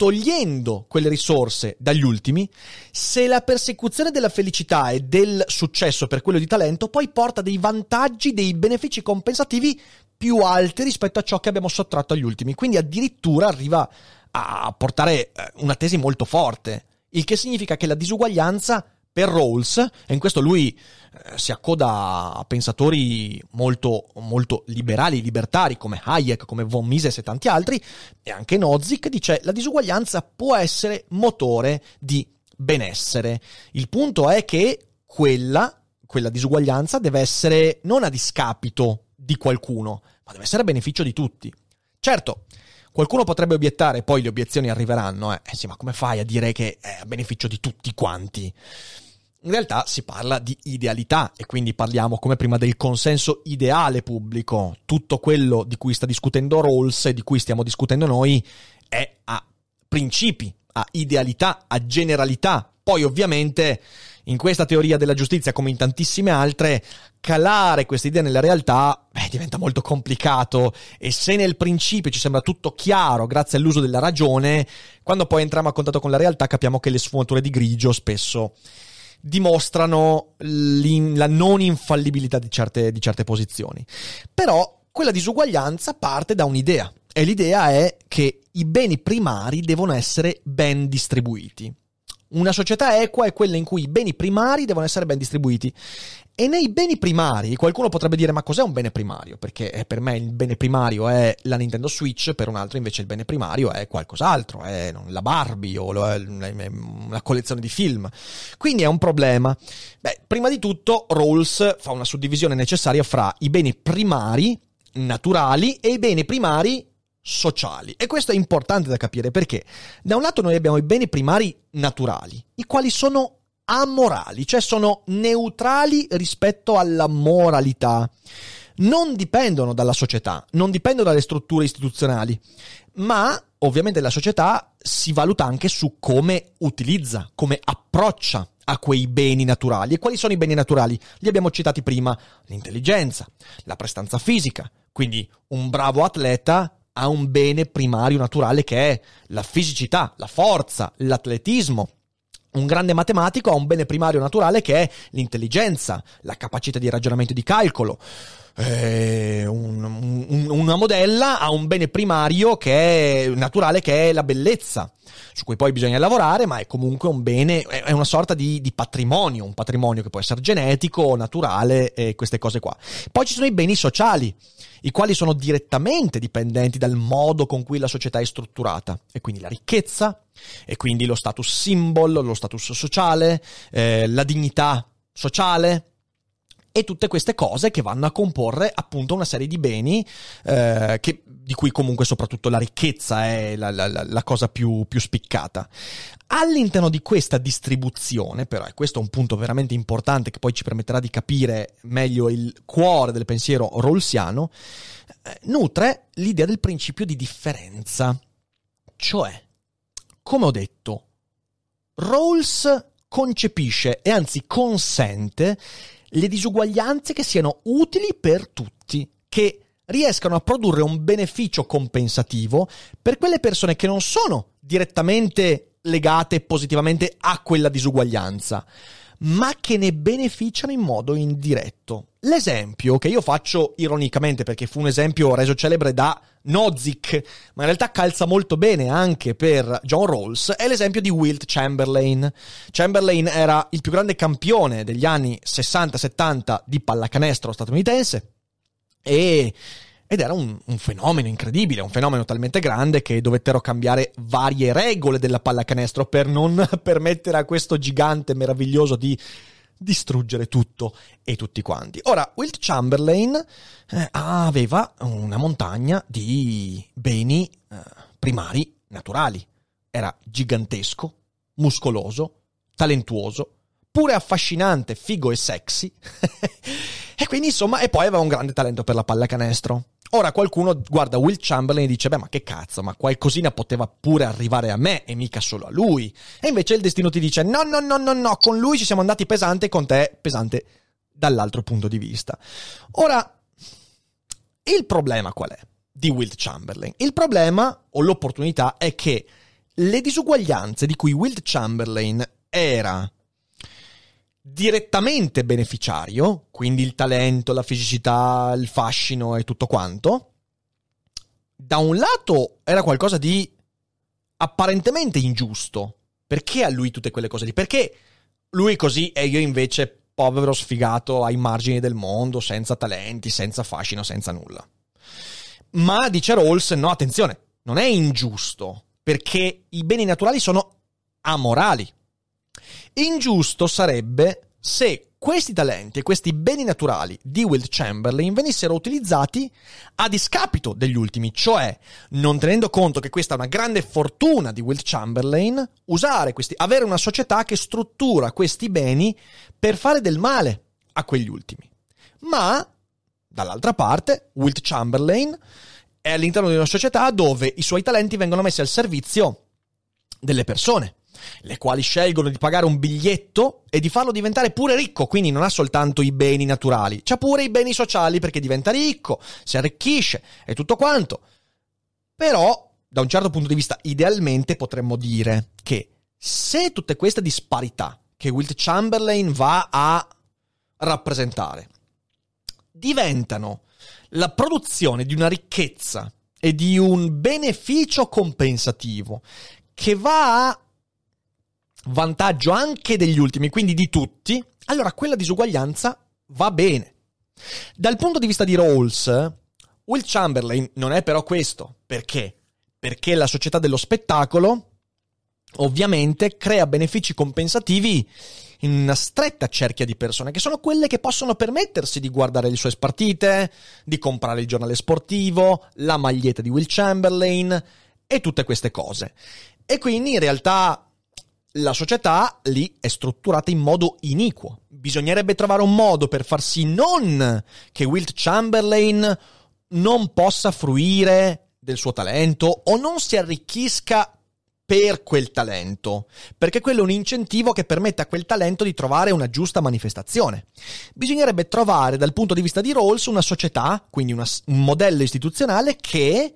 togliendo quelle risorse dagli ultimi, se la persecuzione della felicità e del successo per quello di talento poi porta dei vantaggi, dei benefici compensativi più alti rispetto a ciò che abbiamo sottratto agli ultimi. Quindi addirittura arriva a portare eh, una tesi molto forte, il che significa che la disuguaglianza per Rawls, e in questo lui eh, si accoda a pensatori molto, molto liberali, libertari, come Hayek, come von Mises e tanti altri, e anche Nozick dice la disuguaglianza può essere motore di benessere. Il punto è che quella, quella disuguaglianza deve essere non a discapito di qualcuno, ma deve essere a beneficio di tutti. Certo, Qualcuno potrebbe obiettare, poi le obiezioni arriveranno, eh, eh sì, ma come fai a dire che è a beneficio di tutti quanti? In realtà si parla di idealità e quindi parliamo come prima del consenso ideale pubblico. Tutto quello di cui sta discutendo Rawls e di cui stiamo discutendo noi è a principi, a idealità, a generalità. Poi ovviamente in questa teoria della giustizia, come in tantissime altre, calare queste idee nella realtà beh, diventa molto complicato e se nel principio ci sembra tutto chiaro grazie all'uso della ragione, quando poi entriamo a contatto con la realtà capiamo che le sfumature di grigio spesso dimostrano la non infallibilità di certe, di certe posizioni. Però quella disuguaglianza parte da un'idea e l'idea è che i beni primari devono essere ben distribuiti. Una società equa è quella in cui i beni primari devono essere ben distribuiti. E nei beni primari, qualcuno potrebbe dire ma cos'è un bene primario? Perché eh, per me il bene primario è la Nintendo Switch, per un altro invece il bene primario è qualcos'altro, è la Barbie o la collezione di film. Quindi è un problema. Beh, prima di tutto Rawls fa una suddivisione necessaria fra i beni primari, naturali, e i beni primari sociali. E questo è importante da capire perché da un lato noi abbiamo i beni primari naturali, i quali sono amorali, cioè sono neutrali rispetto alla moralità. Non dipendono dalla società, non dipendono dalle strutture istituzionali, ma ovviamente la società si valuta anche su come utilizza, come approccia a quei beni naturali. E quali sono i beni naturali? Li abbiamo citati prima, l'intelligenza, la prestanza fisica. Quindi un bravo atleta ha un bene primario naturale che è la fisicità, la forza, l'atletismo. Un grande matematico ha un bene primario naturale che è l'intelligenza, la capacità di ragionamento e di calcolo. Eh, un, un, una modella ha un bene primario che è naturale che è la bellezza, su cui poi bisogna lavorare, ma è comunque un bene, è una sorta di, di patrimonio, un patrimonio che può essere genetico, naturale e queste cose qua. Poi ci sono i beni sociali i quali sono direttamente dipendenti dal modo con cui la società è strutturata, e quindi la ricchezza, e quindi lo status symbol, lo status sociale, eh, la dignità sociale, e tutte queste cose che vanno a comporre appunto una serie di beni eh, che, di cui comunque soprattutto la ricchezza è la, la, la cosa più, più, spiccata. All'interno di questa distribuzione, però, e questo è un punto veramente importante che poi ci permetterà di capire meglio il cuore del pensiero rawlsiano, eh, nutre l'idea del principio di differenza. Cioè, come ho detto, Rawls concepisce e anzi consente le disuguaglianze che siano utili per tutti, che riescano a produrre un beneficio compensativo per quelle persone che non sono direttamente legate positivamente a quella disuguaglianza, ma che ne beneficiano in modo indiretto. L'esempio che io faccio ironicamente perché fu un esempio reso celebre da Nozick, ma in realtà calza molto bene anche per John Rawls, è l'esempio di Wilt Chamberlain. Chamberlain era il più grande campione degli anni 60-70 di pallacanestro statunitense e ed era un, un, fenomeno incredibile, un fenomeno talmente grande che dovettero cambiare varie regole della pallacanestro per non permettere a questo gigante meraviglioso di distruggere tutto e tutti quanti. Ora, Wilt Chamberlain eh, aveva una montagna di beni eh, primari naturali. Era gigantesco, muscoloso, talentuoso, pure affascinante, figo e sexy. e quindi, insomma, e poi aveva un grande talento per la pallacanestro. Ora qualcuno guarda Will Chamberlain e dice, beh ma che cazzo, ma qualcosina poteva pure arrivare a me e mica solo a lui. E invece il destino ti dice, no, no, no, no, no, con lui ci siamo andati pesante, con te pesante dall'altro punto di vista. Ora, il problema qual è di Will Chamberlain? Il problema o l'opportunità è che le disuguaglianze di cui Will Chamberlain era direttamente beneficiario, quindi il talento, la fisicità, il fascino e tutto quanto, da un lato era qualcosa di apparentemente ingiusto. Perché a lui tutte quelle cose lì? Perché lui così e io invece povero sfigato ai margini del mondo, senza talenti, senza fascino, senza nulla. Ma dice Rawls, no, attenzione, non è ingiusto, perché i beni naturali sono amorali. Ingiusto sarebbe se questi talenti e questi beni naturali di Will Chamberlain venissero utilizzati a discapito degli ultimi, cioè non tenendo conto che questa è una grande fortuna di Will Chamberlain, questi, avere una società che struttura questi beni per fare del male a quegli ultimi. Ma, dall'altra parte, Will Chamberlain è all'interno di una società dove i suoi talenti vengono messi al servizio delle persone le quali scelgono di pagare un biglietto e di farlo diventare pure ricco, quindi non ha soltanto i beni naturali, c'ha pure i beni sociali perché diventa ricco, si arricchisce e tutto quanto. Però, da un certo punto di vista, idealmente potremmo dire che se tutte queste disparità che Wilt Chamberlain va a rappresentare diventano la produzione di una ricchezza e di un beneficio compensativo che va a vantaggio anche degli ultimi, quindi di tutti, allora quella disuguaglianza va bene. Dal punto di vista di Rawls, Will Chamberlain non è però questo. Perché? Perché la società dello spettacolo ovviamente crea benefici compensativi in una stretta cerchia di persone, che sono quelle che possono permettersi di guardare le sue partite, di comprare il giornale sportivo, la maglietta di Will Chamberlain e tutte queste cose. E quindi in realtà la società lì è strutturata in modo iniquo. Bisognerebbe trovare un modo per far sì non che Wilt Chamberlain non possa fruire del suo talento o non si arricchisca per quel talento, perché quello è un incentivo che permette a quel talento di trovare una giusta manifestazione. Bisognerebbe trovare dal punto di vista di Rawls una società, quindi una, un modello istituzionale che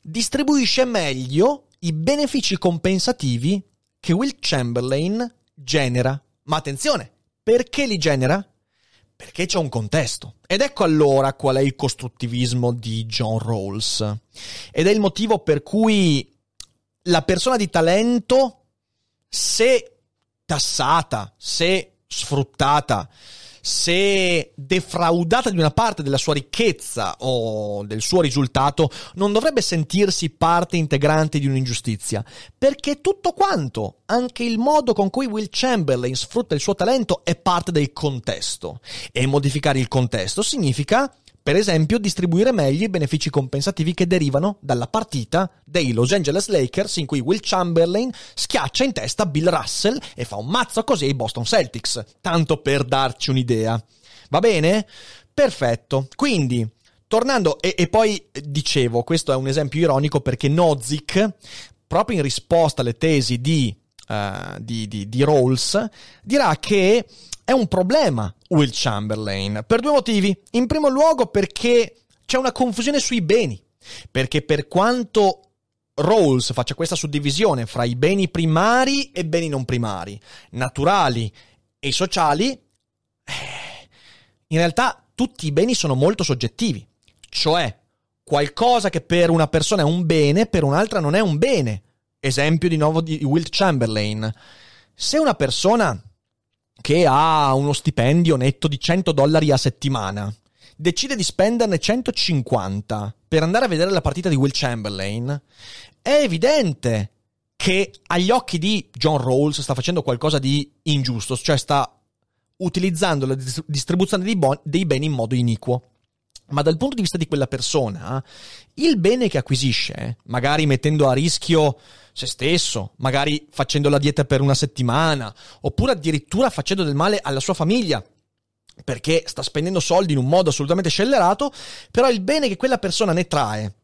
distribuisce meglio i benefici compensativi che Will Chamberlain genera. Ma attenzione, perché li genera? Perché c'è un contesto. Ed ecco allora qual è il costruttivismo di John Rawls. Ed è il motivo per cui la persona di talento, se tassata, se sfruttata, se defraudata di una parte della sua ricchezza o del suo risultato, non dovrebbe sentirsi parte integrante di un'ingiustizia, perché tutto quanto, anche il modo con cui Will Chamberlain sfrutta il suo talento, è parte del contesto. E modificare il contesto significa per esempio, distribuire meglio i benefici compensativi che derivano dalla partita dei Los Angeles Lakers in cui Will Chamberlain schiaccia in testa Bill Russell e fa un mazzo così ai Boston Celtics, tanto per darci un'idea. Va bene? Perfetto. Quindi, tornando, e, e poi dicevo, questo è un esempio ironico perché Nozick, proprio in risposta alle tesi di, uh, di, di, di Rawls, dirà che è un problema Will Chamberlain per due motivi. In primo luogo perché c'è una confusione sui beni, perché per quanto Rawls faccia questa suddivisione fra i beni primari e beni non primari, naturali e sociali, eh, in realtà tutti i beni sono molto soggettivi, cioè qualcosa che per una persona è un bene, per un'altra non è un bene. Esempio di nuovo di Will Chamberlain. Se una persona che ha uno stipendio netto di 100 dollari a settimana, decide di spenderne 150 per andare a vedere la partita di Will Chamberlain, è evidente che agli occhi di John Rawls sta facendo qualcosa di ingiusto, cioè sta utilizzando la distribuzione dei, bon- dei beni in modo iniquo. Ma dal punto di vista di quella persona, il bene che acquisisce, magari mettendo a rischio se stesso, magari facendo la dieta per una settimana, oppure addirittura facendo del male alla sua famiglia, perché sta spendendo soldi in un modo assolutamente scellerato, però il bene che quella persona ne trae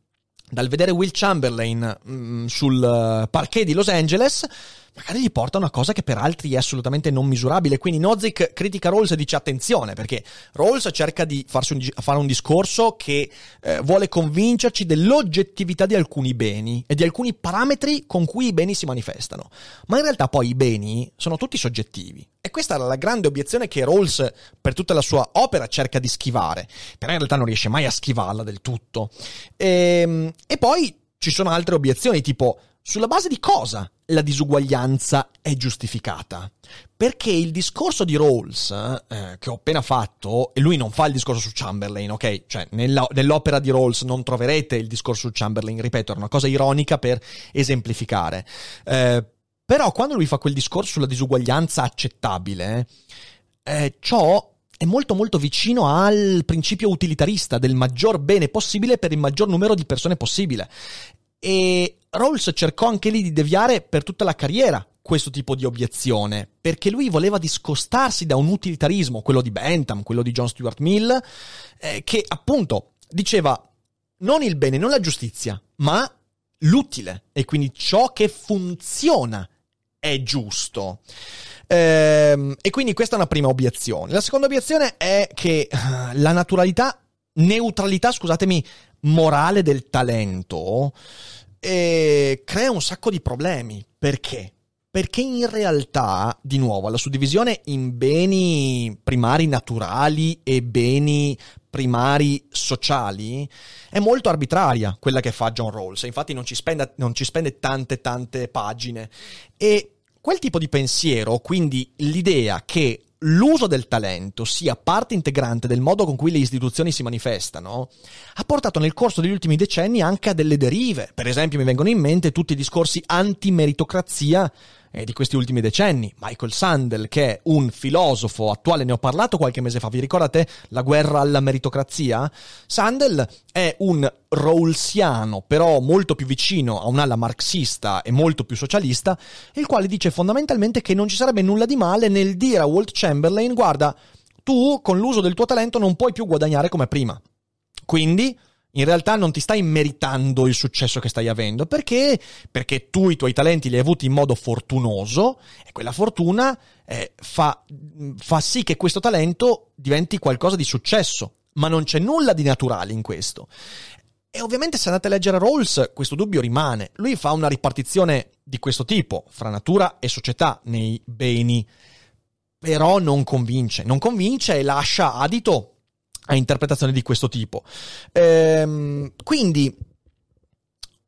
dal vedere Will Chamberlain mh, mm, sul uh, parquet di Los Angeles magari gli porta una cosa che per altri è assolutamente non misurabile. Quindi Nozick critica Rawls e dice attenzione, perché Rawls cerca di un, fare un discorso che eh, vuole convincerci dell'oggettività di alcuni beni e di alcuni parametri con cui i beni si manifestano. Ma in realtà poi i beni sono tutti soggettivi. E questa è la grande obiezione che Rawls per tutta la sua opera cerca di schivare, però in realtà non riesce mai a schivarla del tutto. E, ehm, e poi ci sono altre obiezioni tipo sulla base di cosa la disuguaglianza è giustificata? Perché il discorso di Rawls, eh, che ho appena fatto, e lui non fa il discorso su Chamberlain, ok? Cioè, nella, nell'opera di Rawls non troverete il discorso su Chamberlain, ripeto, è una cosa ironica per esemplificare. Eh, però quando lui fa quel discorso sulla disuguaglianza accettabile, eh, ciò è molto molto vicino al principio utilitarista del maggior bene possibile per il maggior numero di persone possibile. E Rawls cercò anche lì di deviare per tutta la carriera questo tipo di obiezione, perché lui voleva discostarsi da un utilitarismo, quello di Bentham, quello di John Stuart Mill, eh, che appunto diceva non il bene, non la giustizia, ma l'utile e quindi ciò che funziona è giusto. Ehm, e quindi questa è una prima obiezione. La seconda obiezione è che eh, la naturalità, neutralità, scusatemi, morale del talento eh, crea un sacco di problemi. Perché? Perché in realtà, di nuovo, la suddivisione in beni primari naturali e beni primari sociali è molto arbitraria quella che fa John Rawls. Infatti non ci spende, non ci spende tante tante pagine. E quel tipo di pensiero, quindi l'idea che l'uso del talento sia parte integrante del modo con cui le istituzioni si manifestano, ha portato nel corso degli ultimi decenni anche a delle derive. Per esempio mi vengono in mente tutti i discorsi anti-meritocrazia eh, di questi ultimi decenni. Michael Sandel, che è un filosofo attuale, ne ho parlato qualche mese fa, vi ricordate la guerra alla meritocrazia? Sandel è un Rawlsiano, però molto più vicino a un'ala marxista e molto più socialista, il quale dice fondamentalmente che non ci sarebbe nulla di male nel dire a Walt Chamberlain, guarda, tu con l'uso del tuo talento non puoi più guadagnare come prima. Quindi in realtà non ti stai meritando il successo che stai avendo perché, perché tu i tuoi talenti li hai avuti in modo fortunoso e quella fortuna eh, fa, fa sì che questo talento diventi qualcosa di successo, ma non c'è nulla di naturale in questo. E ovviamente se andate a leggere Rawls questo dubbio rimane. Lui fa una ripartizione di questo tipo fra natura e società nei beni, però non convince, non convince e lascia adito a interpretazioni di questo tipo. Ehm, quindi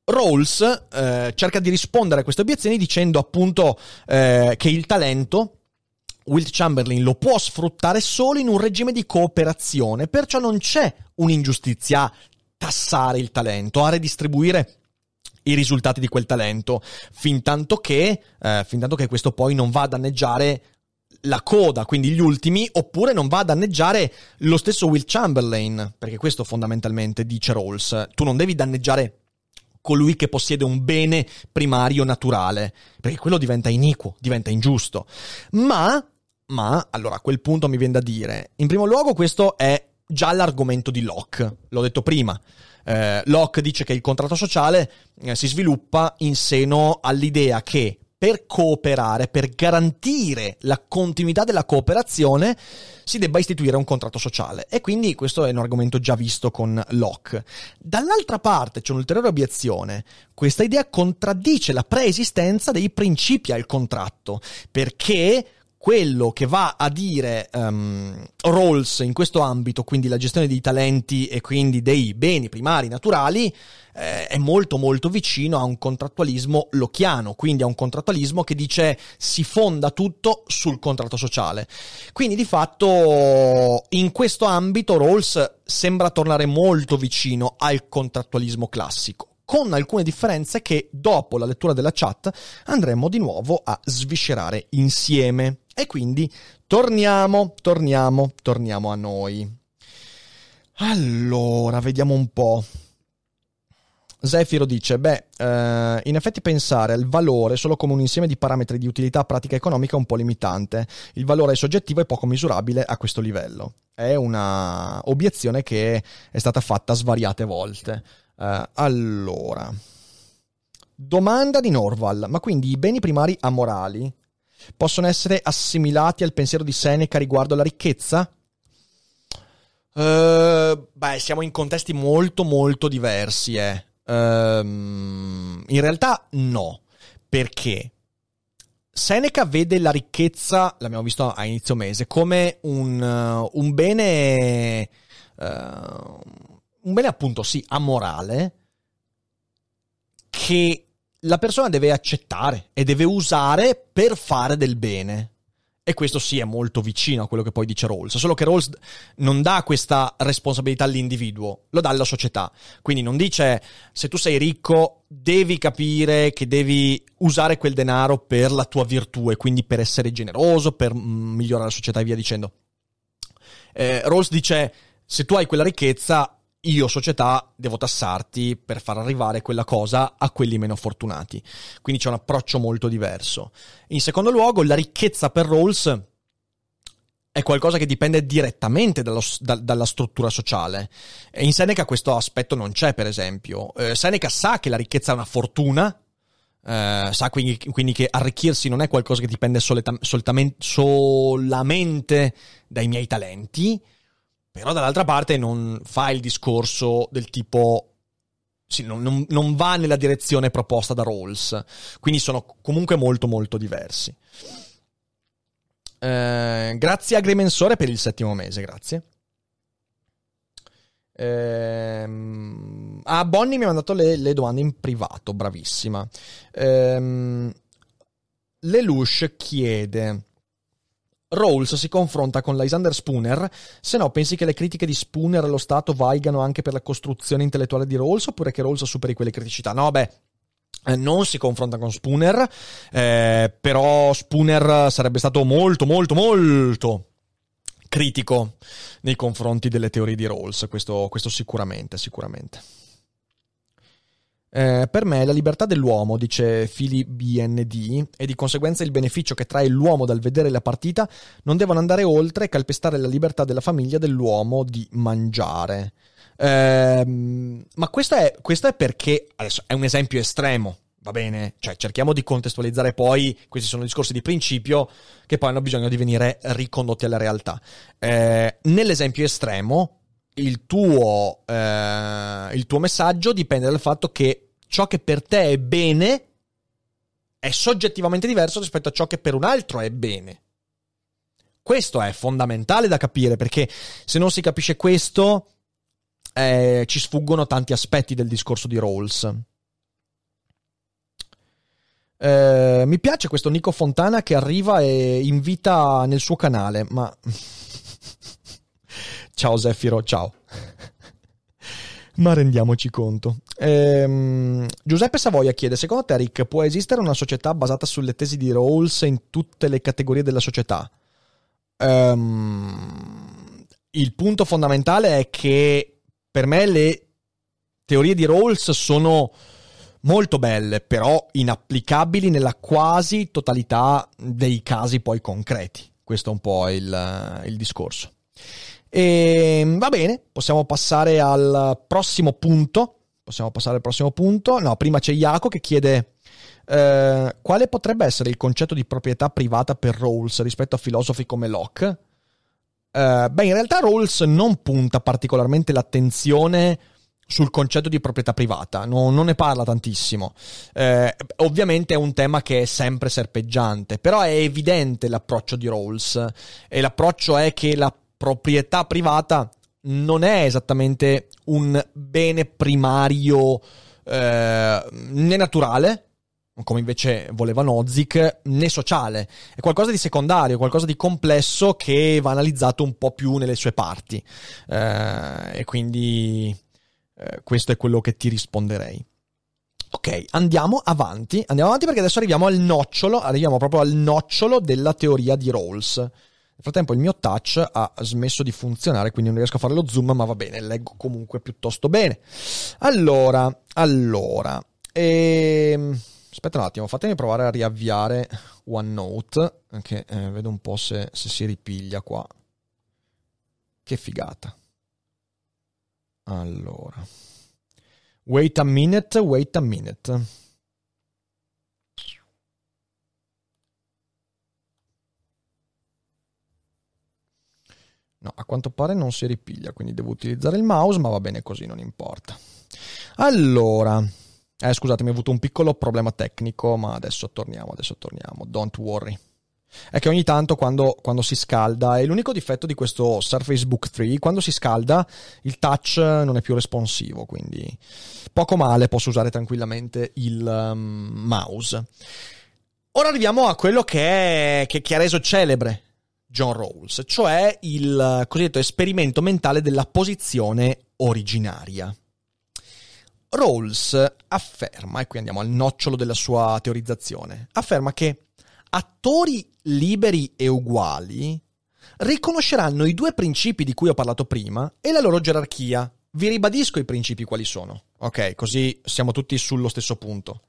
Rawls eh, cerca di rispondere a queste obiezioni dicendo appunto eh, che il talento Wilt Chamberlain lo può sfruttare solo in un regime di cooperazione, perciò non c'è un'ingiustizia a tassare il talento, a redistribuire i risultati di quel talento, fin tanto che, eh, fin tanto che questo poi non va a danneggiare la coda, quindi gli ultimi, oppure non va a danneggiare lo stesso Will Chamberlain, perché questo fondamentalmente dice Rawls. Tu non devi danneggiare colui che possiede un bene primario naturale, perché quello diventa iniquo, diventa ingiusto. Ma, ma, allora a quel punto mi viene da dire, in primo luogo questo è già l'argomento di Locke, l'ho detto prima. Eh, Locke dice che il contratto sociale eh, si sviluppa in seno all'idea che per cooperare, per garantire la continuità della cooperazione, si debba istituire un contratto sociale. E quindi questo è un argomento già visto con Locke. Dall'altra parte c'è un'ulteriore obiezione. Questa idea contraddice la preesistenza dei principi al contratto, perché quello che va a dire um, Rawls in questo ambito, quindi la gestione dei talenti e quindi dei beni primari naturali, eh, è molto molto vicino a un contrattualismo locchiano, quindi a un contrattualismo che dice si fonda tutto sul contratto sociale. Quindi di fatto in questo ambito Rawls sembra tornare molto vicino al contrattualismo classico con alcune differenze che dopo la lettura della chat andremo di nuovo a sviscerare insieme. E quindi torniamo, torniamo, torniamo a noi. Allora, vediamo un po'. Zefiro dice, beh, eh, in effetti pensare al valore solo come un insieme di parametri di utilità pratica economica è un po' limitante. Il valore è soggettivo e poco misurabile a questo livello. È una obiezione che è stata fatta svariate volte. Eh, allora, domanda di Norval, ma quindi i beni primari amorali possono essere assimilati al pensiero di Seneca riguardo alla ricchezza? Uh, beh, siamo in contesti molto molto diversi, eh. Um, in realtà no, perché Seneca vede la ricchezza, l'abbiamo visto a inizio mese, come un, uh, un bene, uh, un bene appunto sì, amorale, che la persona deve accettare e deve usare per fare del bene. E questo sì è molto vicino a quello che poi dice Rawls, solo che Rawls non dà questa responsabilità all'individuo, lo dà alla società. Quindi non dice se tu sei ricco devi capire che devi usare quel denaro per la tua virtù e quindi per essere generoso, per mm, migliorare la società e via dicendo. Eh, Rawls dice se tu hai quella ricchezza io società devo tassarti per far arrivare quella cosa a quelli meno fortunati. Quindi c'è un approccio molto diverso. In secondo luogo, la ricchezza per Rawls è qualcosa che dipende direttamente dallo, da, dalla struttura sociale. E in Seneca questo aspetto non c'è, per esempio. Eh, Seneca sa che la ricchezza è una fortuna, eh, sa quindi, quindi, che arricchirsi non è qualcosa che dipende soleta, solamente dai miei talenti, però dall'altra parte non fa il discorso del tipo sì, non, non, non, va nella direzione proposta da Rawls. Quindi sono comunque molto molto diversi. Eh, grazie Agrimensore per il settimo mese, grazie. Eh, ah, Bonnie mi ha mandato le, le domande in privato, bravissima. Eh, Lelouch chiede Rawls si confronta con Lysander Spooner, se no pensi che le critiche di Spooner allo Stato valgano anche per la costruzione intellettuale di Rawls oppure che Rawls superi quelle criticità? No, beh, eh, non si confronta con Spooner, eh, però Spooner sarebbe stato molto, molto, molto critico nei confronti delle teorie di Rawls, questo, questo sicuramente, sicuramente. Eh, per me la libertà dell'uomo, dice Fili BND, e di conseguenza il beneficio che trae l'uomo dal vedere la partita non devono andare oltre e calpestare la libertà della famiglia dell'uomo di mangiare. Eh, ma questo è, questo è perché, adesso è un esempio estremo, va bene? Cioè, cerchiamo di contestualizzare poi, questi sono discorsi di principio che poi hanno bisogno di venire ricondotti alla realtà. Eh, nell'esempio estremo, il tuo, eh, il tuo messaggio dipende dal fatto che ciò che per te è bene è soggettivamente diverso rispetto a ciò che per un altro è bene. Questo è fondamentale da capire perché se non si capisce questo eh, ci sfuggono tanti aspetti del discorso di Rawls. Eh, mi piace questo Nico Fontana che arriva e invita nel suo canale, ma... ciao Zeffiro, ciao. ma rendiamoci conto. Ehm, Giuseppe Savoia chiede: Secondo te, Rick, può esistere una società basata sulle tesi di Rawls in tutte le categorie della società? Ehm, il punto fondamentale è che per me le teorie di Rawls sono molto belle, però inapplicabili nella quasi totalità dei casi poi concreti. Questo è un po' il, il discorso. E va bene, possiamo passare al prossimo punto. Possiamo passare al prossimo punto. No, prima c'è Iaco che chiede eh, quale potrebbe essere il concetto di proprietà privata per Rawls rispetto a filosofi come Locke. Eh, beh, in realtà Rawls non punta particolarmente l'attenzione sul concetto di proprietà privata, no, non ne parla tantissimo. Eh, ovviamente è un tema che è sempre serpeggiante, però è evidente l'approccio di Rawls e l'approccio è che la proprietà privata non è esattamente un bene primario eh, né naturale, come invece voleva Nozick, né sociale. È qualcosa di secondario, qualcosa di complesso che va analizzato un po' più nelle sue parti. Eh, e quindi eh, questo è quello che ti risponderei. Ok, andiamo avanti. Andiamo avanti perché adesso arriviamo al nocciolo, arriviamo proprio al nocciolo della teoria di Rawls. Nel frattempo il mio touch ha smesso di funzionare, quindi non riesco a fare lo zoom, ma va bene, leggo comunque piuttosto bene. Allora, allora, ehm, aspetta un attimo, fatemi provare a riavviare OneNote, che eh, vedo un po' se, se si ripiglia qua. Che figata. Allora. Wait a minute, wait a minute. No, a quanto pare non si ripiglia, quindi devo utilizzare il mouse, ma va bene così, non importa. Allora, eh, scusatemi, ho avuto un piccolo problema tecnico, ma adesso torniamo, adesso torniamo, don't worry è che ogni tanto quando, quando, si scalda, e l'unico difetto di questo Surface Book 3, quando si scalda il touch non è più responsivo, quindi poco male, posso usare tranquillamente il um, mouse. Ora arriviamo a quello che, è, che, che ha reso celebre John Rawls, cioè il cosiddetto esperimento mentale della posizione originaria. Rawls afferma, e qui andiamo al nocciolo della sua teorizzazione, afferma che attori liberi e uguali riconosceranno i due principi di cui ho parlato prima e la loro gerarchia. Vi ribadisco i principi quali sono. Ok, così siamo tutti sullo stesso punto.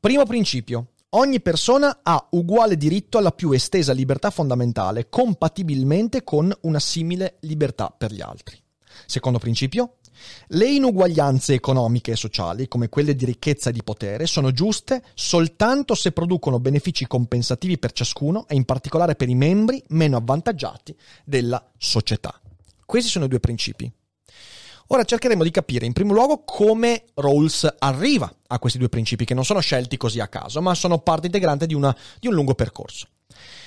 Primo principio. Ogni persona ha uguale diritto alla più estesa libertà fondamentale, compatibilmente con una simile libertà per gli altri. Secondo principio. Le inuguaglianze economiche e sociali, come quelle di ricchezza e di potere, sono giuste soltanto se producono benefici compensativi per ciascuno e in particolare per i membri meno avvantaggiati della società. Questi sono i due principi. Ora cercheremo di capire in primo luogo come Rawls arriva a questi due principi, che non sono scelti così a caso, ma sono parte integrante di, una, di un lungo percorso.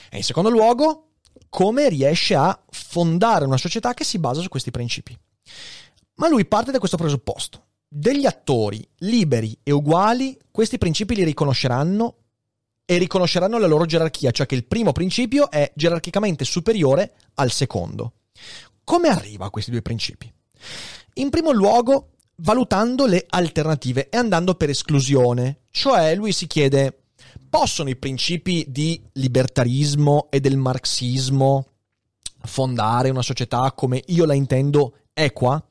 E in secondo luogo, come riesce a fondare una società che si basa su questi principi. Ma lui parte da questo presupposto. Degli attori liberi e uguali, questi principi li riconosceranno e riconosceranno la loro gerarchia, cioè che il primo principio è gerarchicamente superiore al secondo. Come arriva a questi due principi? In primo luogo, valutando le alternative e andando per esclusione, cioè lui si chiede possono i principi di libertarismo e del marxismo fondare una società come io la intendo equa?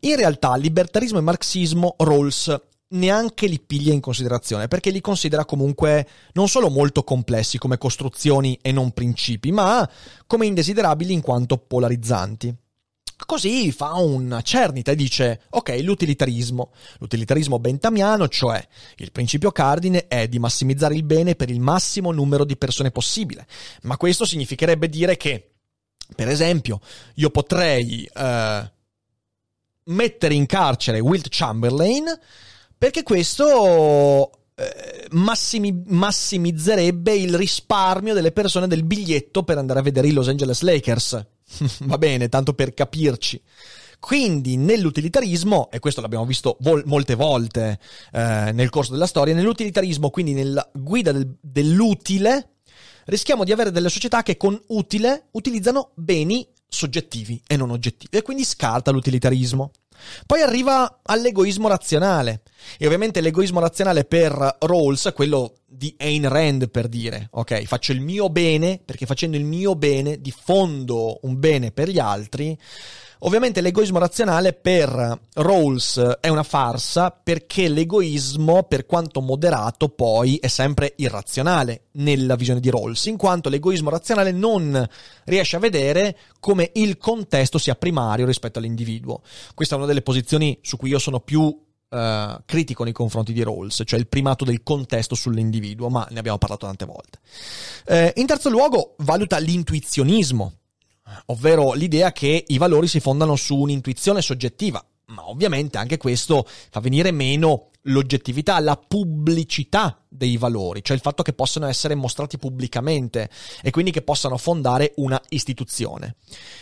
In realtà libertarismo e marxismo Rawls neanche li piglia in considerazione perché li considera comunque non solo molto complessi come costruzioni e non principi, ma come indesiderabili in quanto polarizzanti. Così fa una cernita e dice, ok, l'utilitarismo. L'utilitarismo bentamiano, cioè il principio cardine è di massimizzare il bene per il massimo numero di persone possibile. Ma questo significherebbe dire che, per esempio, io potrei eh, mettere in carcere Wilt Chamberlain perché questo eh, massimi- massimizzerebbe il risparmio delle persone del biglietto per andare a vedere i Los Angeles Lakers. Va bene, tanto per capirci. Quindi nell'utilitarismo, e questo l'abbiamo visto vol- molte volte eh, nel corso della storia, nell'utilitarismo, quindi nella guida del- dell'utile, rischiamo di avere delle società che con utile utilizzano beni soggettivi e non oggettivi e quindi scarta l'utilitarismo. Poi arriva all'egoismo razionale. E ovviamente l'egoismo razionale per Rawls, quello di Ayn Rand per dire, ok, faccio il mio bene perché facendo il mio bene diffondo un bene per gli altri. Ovviamente l'egoismo razionale per Rawls è una farsa perché l'egoismo, per quanto moderato, poi è sempre irrazionale nella visione di Rawls, in quanto l'egoismo razionale non riesce a vedere come il contesto sia primario rispetto all'individuo. Questa è una delle posizioni su cui io sono più Uh, critico nei confronti di Rawls, cioè il primato del contesto sull'individuo, ma ne abbiamo parlato tante volte. Uh, in terzo luogo, valuta l'intuizionismo, ovvero l'idea che i valori si fondano su un'intuizione soggettiva, ma ovviamente anche questo fa venire meno l'oggettività, la pubblicità dei valori, cioè il fatto che possano essere mostrati pubblicamente e quindi che possano fondare una istituzione.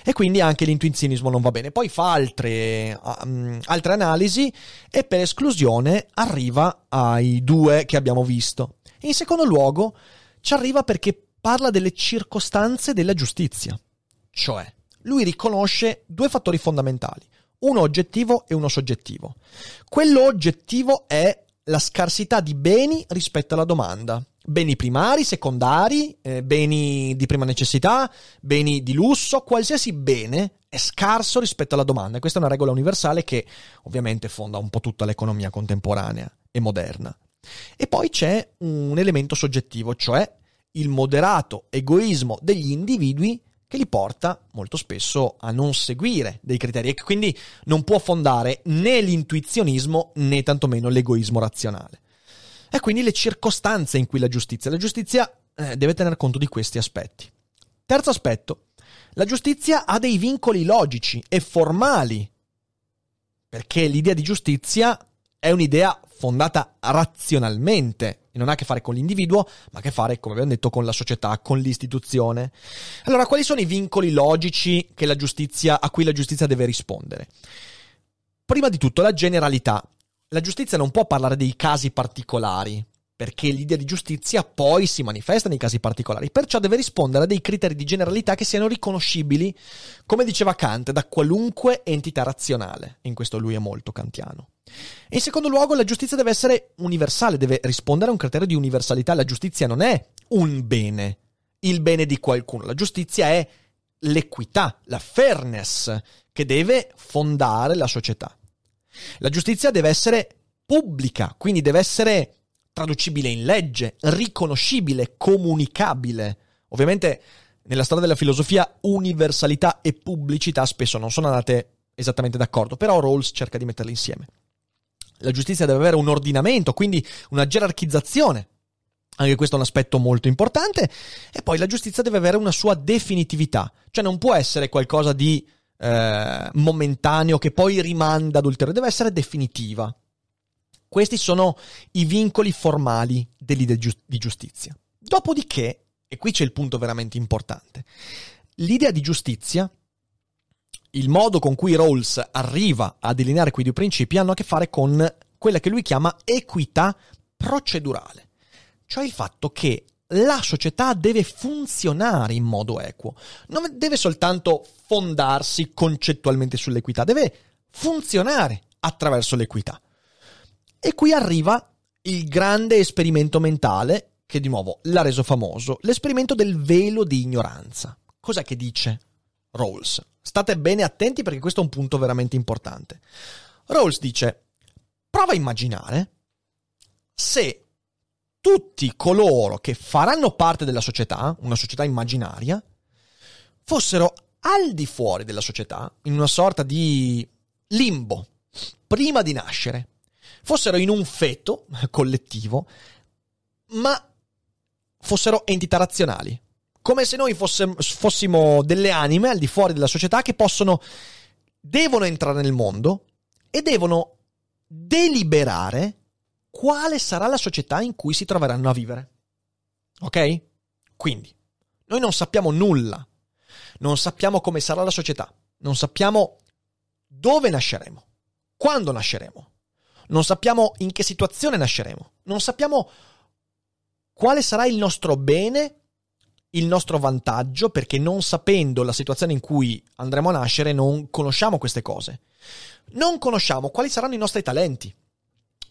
E quindi anche l'intuizionismo non va bene. Poi fa altre, um, altre analisi e per esclusione arriva ai due che abbiamo visto. In secondo luogo ci arriva perché parla delle circostanze della giustizia. Cioè, lui riconosce due fattori fondamentali, uno oggettivo e uno soggettivo. Quello oggettivo è la scarsità di beni rispetto alla domanda. Beni primari, secondari, eh, beni di prima necessità, beni di lusso, qualsiasi bene è scarso rispetto alla domanda. questa è una regola universale che ovviamente fonda un po' tutta l'economia contemporanea e moderna. E poi c'è un elemento soggettivo, cioè il moderato egoismo degli individui che li porta molto spesso a non seguire dei criteri e che quindi non può fondare né l'intuizionismo né tantomeno l'egoismo razionale. E quindi le circostanze in cui la giustizia. La giustizia eh, deve tener conto di questi aspetti. Terzo aspetto, la giustizia ha dei vincoli logici e formali, perché l'idea di giustizia è un'idea fondata razionalmente non ha a che fare con l'individuo, ma ha a che fare, come abbiamo detto, con la società, con l'istituzione. Allora, quali sono i vincoli logici giustizia, a cui la giustizia deve rispondere? Prima di tutto, la generalità. La giustizia non può parlare dei casi particolari, perché l'idea di giustizia poi si manifesta nei casi particolari, perciò deve rispondere a dei criteri di generalità che siano riconoscibili, come diceva Kant, da qualunque entità razionale. In questo lui è molto kantiano. In secondo luogo, la giustizia deve essere universale, deve rispondere a un criterio di universalità. La giustizia non è un bene, il bene di qualcuno. La giustizia è l'equità, la fairness che deve fondare la società. La giustizia deve essere pubblica, quindi deve essere traducibile in legge, riconoscibile, comunicabile. Ovviamente nella storia della filosofia universalità e pubblicità spesso non sono andate esattamente d'accordo, però Rawls cerca di metterle insieme. La giustizia deve avere un ordinamento, quindi una gerarchizzazione. Anche questo è un aspetto molto importante. E poi la giustizia deve avere una sua definitività, cioè non può essere qualcosa di eh, momentaneo che poi rimanda ad ulteriore, deve essere definitiva. Questi sono i vincoli formali dell'idea di giustizia. Dopodiché, e qui c'è il punto veramente importante, l'idea di giustizia, il modo con cui Rawls arriva a delineare quei due principi hanno a che fare con quella che lui chiama equità procedurale. cioè il fatto che la società deve funzionare in modo equo, non deve soltanto fondarsi concettualmente sull'equità, deve funzionare attraverso l'equità. E qui arriva il grande esperimento mentale che di nuovo l'ha reso famoso, l'esperimento del velo di ignoranza. Cos'è che dice Rawls? State bene attenti perché questo è un punto veramente importante. Rawls dice, prova a immaginare se tutti coloro che faranno parte della società, una società immaginaria, fossero al di fuori della società, in una sorta di limbo, prima di nascere, fossero in un feto collettivo, ma fossero entità razionali, come se noi fosse, fossimo delle anime al di fuori della società che possono, devono entrare nel mondo e devono deliberare quale sarà la società in cui si troveranno a vivere. Ok? Quindi, noi non sappiamo nulla, non sappiamo come sarà la società, non sappiamo dove nasceremo, quando nasceremo, non sappiamo in che situazione nasceremo, non sappiamo quale sarà il nostro bene, il nostro vantaggio, perché non sapendo la situazione in cui andremo a nascere non conosciamo queste cose. Non conosciamo quali saranno i nostri talenti,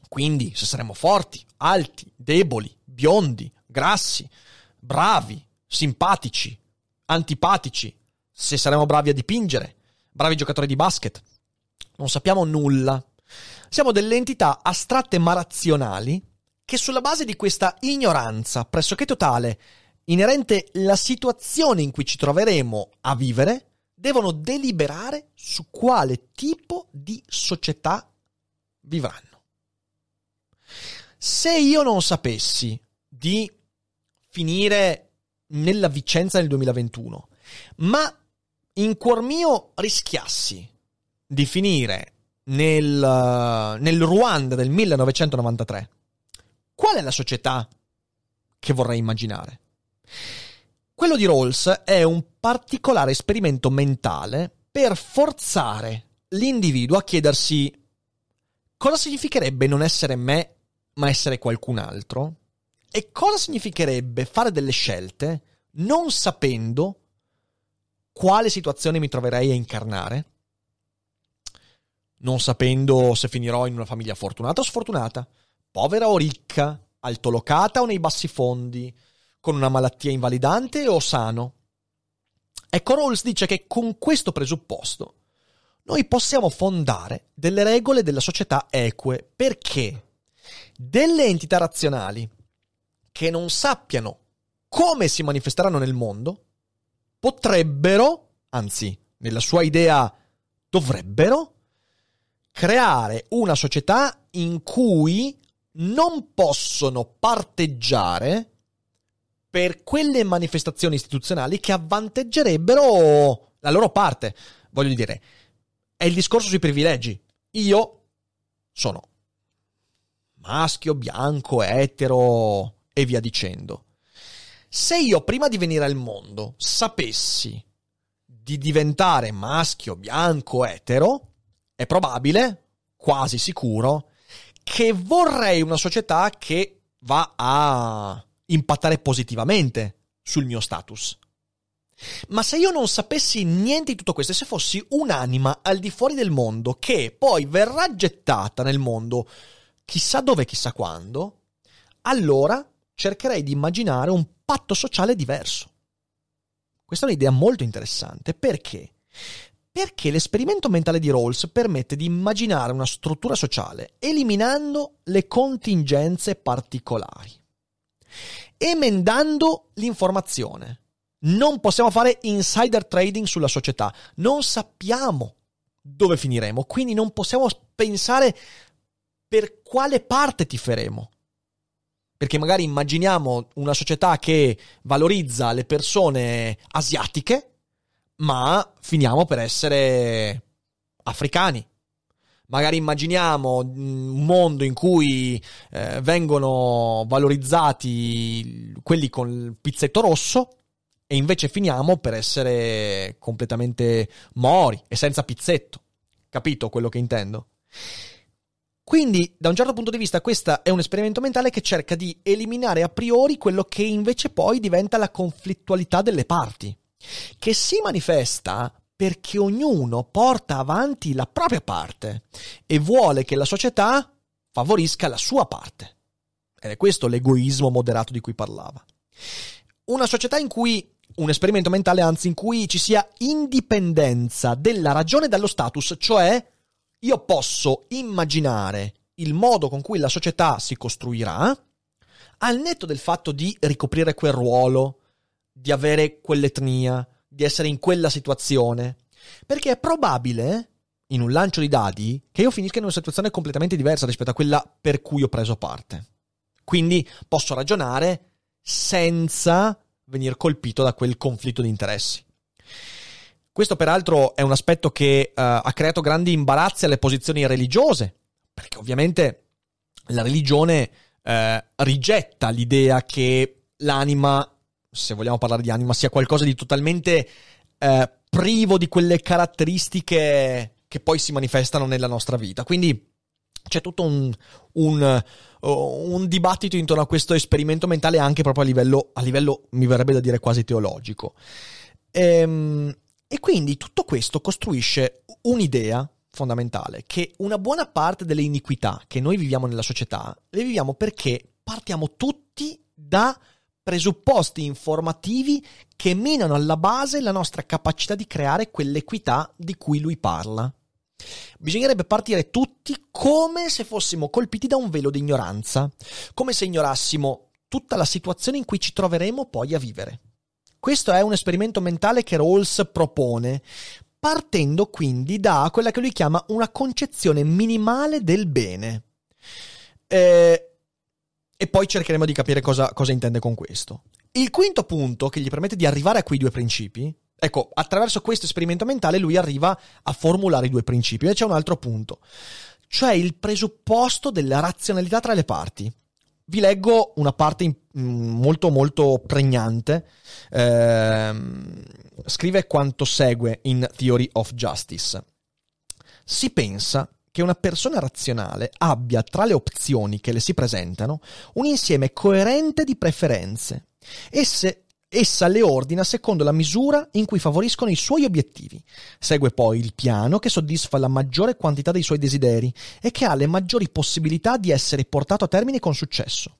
quindi, se saremo forti, alti, deboli, biondi, grassi, bravi, simpatici, antipatici, se saremo bravi a dipingere, bravi giocatori di basket, non sappiamo nulla. Siamo delle entità astratte ma razionali che sulla base di questa ignoranza pressoché totale inerente alla situazione in cui ci troveremo a vivere, devono deliberare su quale tipo di società vivranno. Se io non sapessi di finire nella Vicenza nel 2021, ma in cuor mio rischiassi di finire nel, nel Ruanda del 1993, qual è la società che vorrei immaginare? Quello di Rawls è un particolare esperimento mentale per forzare l'individuo a chiedersi cosa significherebbe non essere me ma essere qualcun altro? E cosa significherebbe fare delle scelte non sapendo quale situazione mi troverei a incarnare? Non sapendo se finirò in una famiglia fortunata o sfortunata, povera o ricca, altolocata o nei bassi fondi, con una malattia invalidante o sano. Ecco, Rawls dice che con questo presupposto noi possiamo fondare delle regole della società eque. Perché? Delle entità razionali che non sappiano come si manifesteranno nel mondo, potrebbero, anzi, nella sua idea dovrebbero, creare una società in cui non possono parteggiare per quelle manifestazioni istituzionali che avvanteggerebbero la loro parte. Voglio dire, è il discorso sui privilegi. Io sono maschio, bianco, etero e via dicendo. Se io prima di venire al mondo sapessi di diventare maschio, bianco, etero, è probabile, quasi sicuro, che vorrei una società che va a impattare positivamente sul mio status. Ma se io non sapessi niente di tutto questo, e se fossi un'anima al di fuori del mondo che poi verrà gettata nel mondo chissà dove, chissà quando, allora cercherei di immaginare un patto sociale diverso. Questa è un'idea molto interessante perché? Perché l'esperimento mentale di Rawls permette di immaginare una struttura sociale eliminando le contingenze particolari, emendando l'informazione. Non possiamo fare insider trading sulla società, non sappiamo dove finiremo, quindi non possiamo pensare per quale parte ti faremo? Perché magari immaginiamo una società che valorizza le persone asiatiche, ma finiamo per essere africani. Magari immaginiamo un mondo in cui eh, vengono valorizzati quelli con il pizzetto rosso e invece finiamo per essere completamente mori e senza pizzetto. Capito quello che intendo? Quindi, da un certo punto di vista, questo è un esperimento mentale che cerca di eliminare a priori quello che invece poi diventa la conflittualità delle parti, che si manifesta perché ognuno porta avanti la propria parte e vuole che la società favorisca la sua parte. Ed è questo l'egoismo moderato di cui parlava. Una società in cui un esperimento mentale, anzi, in cui ci sia indipendenza della ragione dallo status, cioè io posso immaginare il modo con cui la società si costruirà, al netto del fatto di ricoprire quel ruolo, di avere quell'etnia, di essere in quella situazione, perché è probabile, in un lancio di dadi, che io finisca in una situazione completamente diversa rispetto a quella per cui ho preso parte. Quindi posso ragionare senza venire colpito da quel conflitto di interessi. Questo peraltro è un aspetto che uh, ha creato grandi imbarazzi alle posizioni religiose, perché ovviamente la religione uh, rigetta l'idea che l'anima, se vogliamo parlare di anima, sia qualcosa di totalmente uh, privo di quelle caratteristiche che poi si manifestano nella nostra vita. Quindi c'è tutto un, un, un, dibattito intorno a questo esperimento mentale anche proprio a livello, a livello mi verrebbe da dire quasi teologico. Ehm, e quindi tutto questo costruisce un'idea fondamentale, che una buona parte delle iniquità che noi viviamo nella società, le viviamo perché partiamo tutti da presupposti informativi che minano alla base la nostra capacità di creare quell'equità di cui lui parla. Bisognerebbe partire tutti come se fossimo colpiti da un velo di ignoranza, come se ignorassimo tutta la situazione in cui ci troveremo poi a vivere. Questo è un esperimento mentale che Rawls propone, partendo quindi da quella che lui chiama una concezione minimale del bene. Eh, e poi cercheremo di capire cosa, cosa intende con questo. Il quinto punto che gli permette di arrivare a quei due principi Ecco, attraverso questo esperimento mentale lui arriva a formulare i due principi. E c'è un altro punto, cioè il presupposto della razionalità tra le parti. Vi leggo una parte mm, molto molto pregnante. Eh, scrive quanto segue in Theory of Justice. Si pensa che una persona razionale abbia tra le opzioni che le si presentano un insieme coerente di preferenze. Esse Essa le ordina secondo la misura in cui favoriscono i suoi obiettivi. Segue poi il piano che soddisfa la maggiore quantità dei suoi desideri e che ha le maggiori possibilità di essere portato a termine con successo.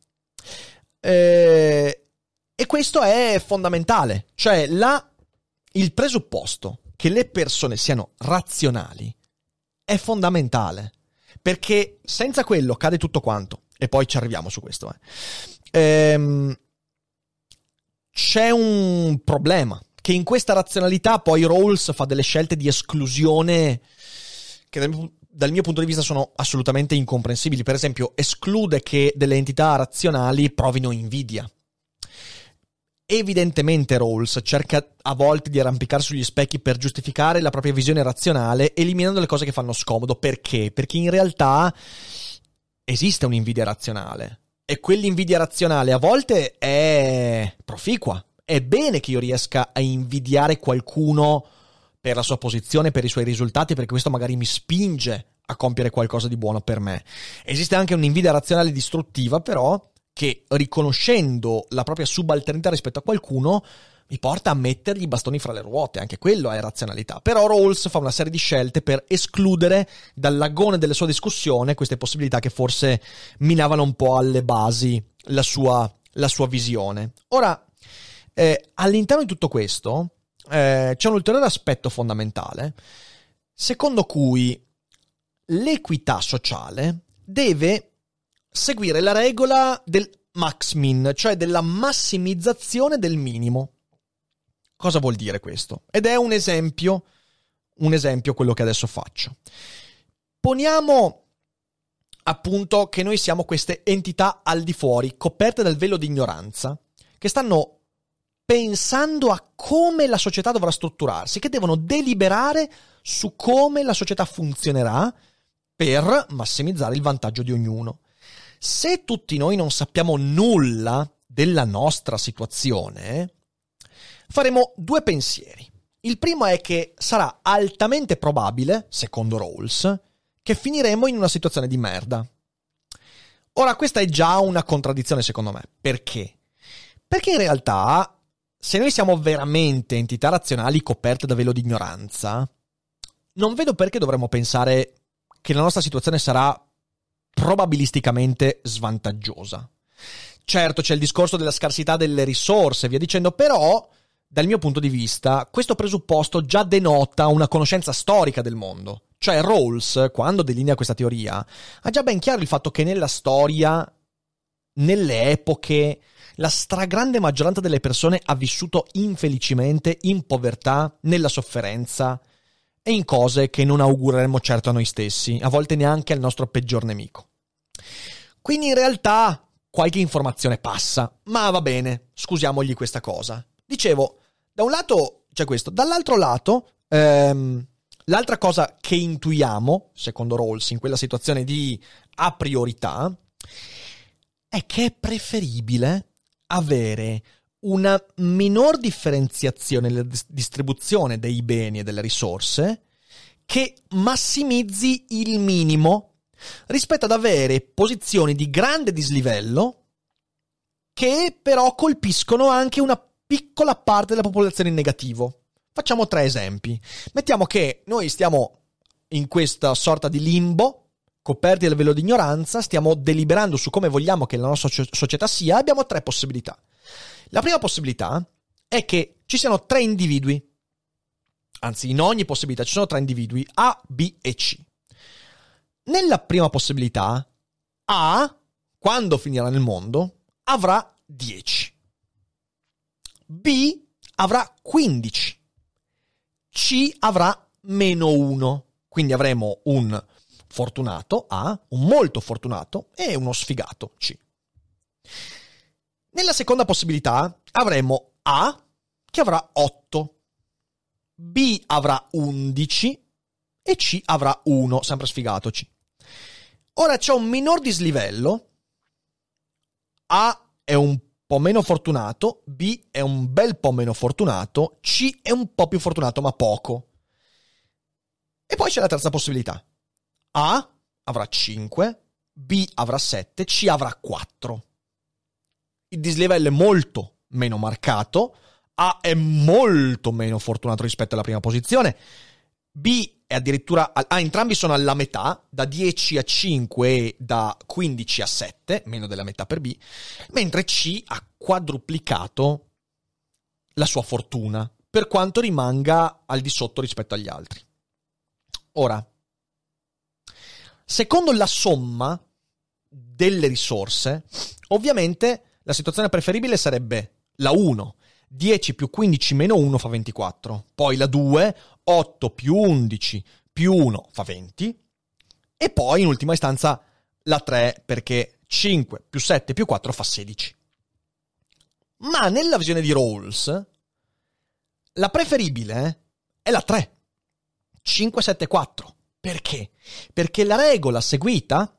Eh, e questo è fondamentale, cioè la, il presupposto che le persone siano razionali è fondamentale, perché senza quello cade tutto quanto. E poi ci arriviamo su questo. Eh. Ehm, c'è un problema, che in questa razionalità poi Rawls fa delle scelte di esclusione che dal mio punto di vista sono assolutamente incomprensibili. Per esempio, esclude che delle entità razionali provino invidia. Evidentemente Rawls cerca a volte di arrampicarsi sugli specchi per giustificare la propria visione razionale, eliminando le cose che fanno scomodo. Perché? Perché in realtà esiste un'invidia razionale. E quell'invidia razionale a volte è proficua. È bene che io riesca a invidiare qualcuno per la sua posizione, per i suoi risultati, perché questo magari mi spinge a compiere qualcosa di buono per me. Esiste anche un'invidia razionale distruttiva, però, che riconoscendo la propria subalternità rispetto a qualcuno mi porta a mettergli i bastoni fra le ruote, anche quello è razionalità. Però Rawls fa una serie di scelte per escludere dall'agone della sua discussione queste possibilità che forse minavano un po' alle basi la sua, la sua visione. Ora, eh, all'interno di tutto questo eh, c'è un ulteriore aspetto fondamentale, secondo cui l'equità sociale deve seguire la regola del max min, cioè della massimizzazione del minimo. Cosa vuol dire questo? Ed è un esempio, un esempio quello che adesso faccio. Poniamo appunto che noi siamo queste entità al di fuori, coperte dal velo di ignoranza, che stanno pensando a come la società dovrà strutturarsi, che devono deliberare su come la società funzionerà per massimizzare il vantaggio di ognuno. Se tutti noi non sappiamo nulla della nostra situazione, faremo due pensieri. Il primo è che sarà altamente probabile, secondo Rawls, che finiremo in una situazione di merda. Ora, questa è già una contraddizione secondo me. Perché? Perché in realtà, se noi siamo veramente entità razionali coperte da velo di ignoranza, non vedo perché dovremmo pensare che la nostra situazione sarà probabilisticamente svantaggiosa. Certo, c'è il discorso della scarsità delle risorse, via dicendo, però, dal mio punto di vista, questo presupposto già denota una conoscenza storica del mondo. Cioè, Rawls, quando delinea questa teoria, ha già ben chiaro il fatto che nella storia, nelle epoche, la stragrande maggioranza delle persone ha vissuto infelicemente in povertà, nella sofferenza e in cose che non augureremmo certo a noi stessi, a volte neanche al nostro peggior nemico. Quindi in realtà qualche informazione passa, ma va bene, scusiamogli questa cosa. Dicevo, da un lato c'è questo, dall'altro lato, ehm, l'altra cosa che intuiamo, secondo Rawls, in quella situazione di a priorità, è che è preferibile avere una minor differenziazione nella distribuzione dei beni e delle risorse che massimizzi il minimo rispetto ad avere posizioni di grande dislivello che però colpiscono anche una piccola parte della popolazione in negativo. Facciamo tre esempi. Mettiamo che noi stiamo in questa sorta di limbo, coperti dal velo di ignoranza, stiamo deliberando su come vogliamo che la nostra società sia, abbiamo tre possibilità. La prima possibilità è che ci siano tre individui, anzi in ogni possibilità ci sono tre individui, A, B e C. Nella prima possibilità, A, quando finirà nel mondo, avrà 10. B avrà 15. C avrà meno 1. Quindi avremo un fortunato A, un molto fortunato e uno sfigato C. Nella seconda possibilità avremo A che avrà 8, B avrà 11 e C avrà 1, sempre sfigato C. Ora c'è un minor dislivello. A è un po' meno fortunato, B è un bel po' meno fortunato, C è un po' più fortunato ma poco. E poi c'è la terza possibilità. A avrà 5, B avrà 7, C avrà 4. Il dislivello è molto meno marcato, A è molto meno fortunato rispetto alla prima posizione, B è addirittura, ah, entrambi sono alla metà, da 10 a 5 e da 15 a 7, meno della metà per B, mentre C ha quadruplicato la sua fortuna, per quanto rimanga al di sotto rispetto agli altri. Ora, secondo la somma delle risorse, ovviamente la situazione preferibile sarebbe la 1, 10 più 15 meno 1 fa 24. Poi la 2, 8 più 11 più 1 fa 20. E poi in ultima istanza la 3 perché 5 più 7 più 4 fa 16. Ma nella visione di Rawls, la preferibile è la 3. 5, 7, 4. Perché? Perché la regola seguita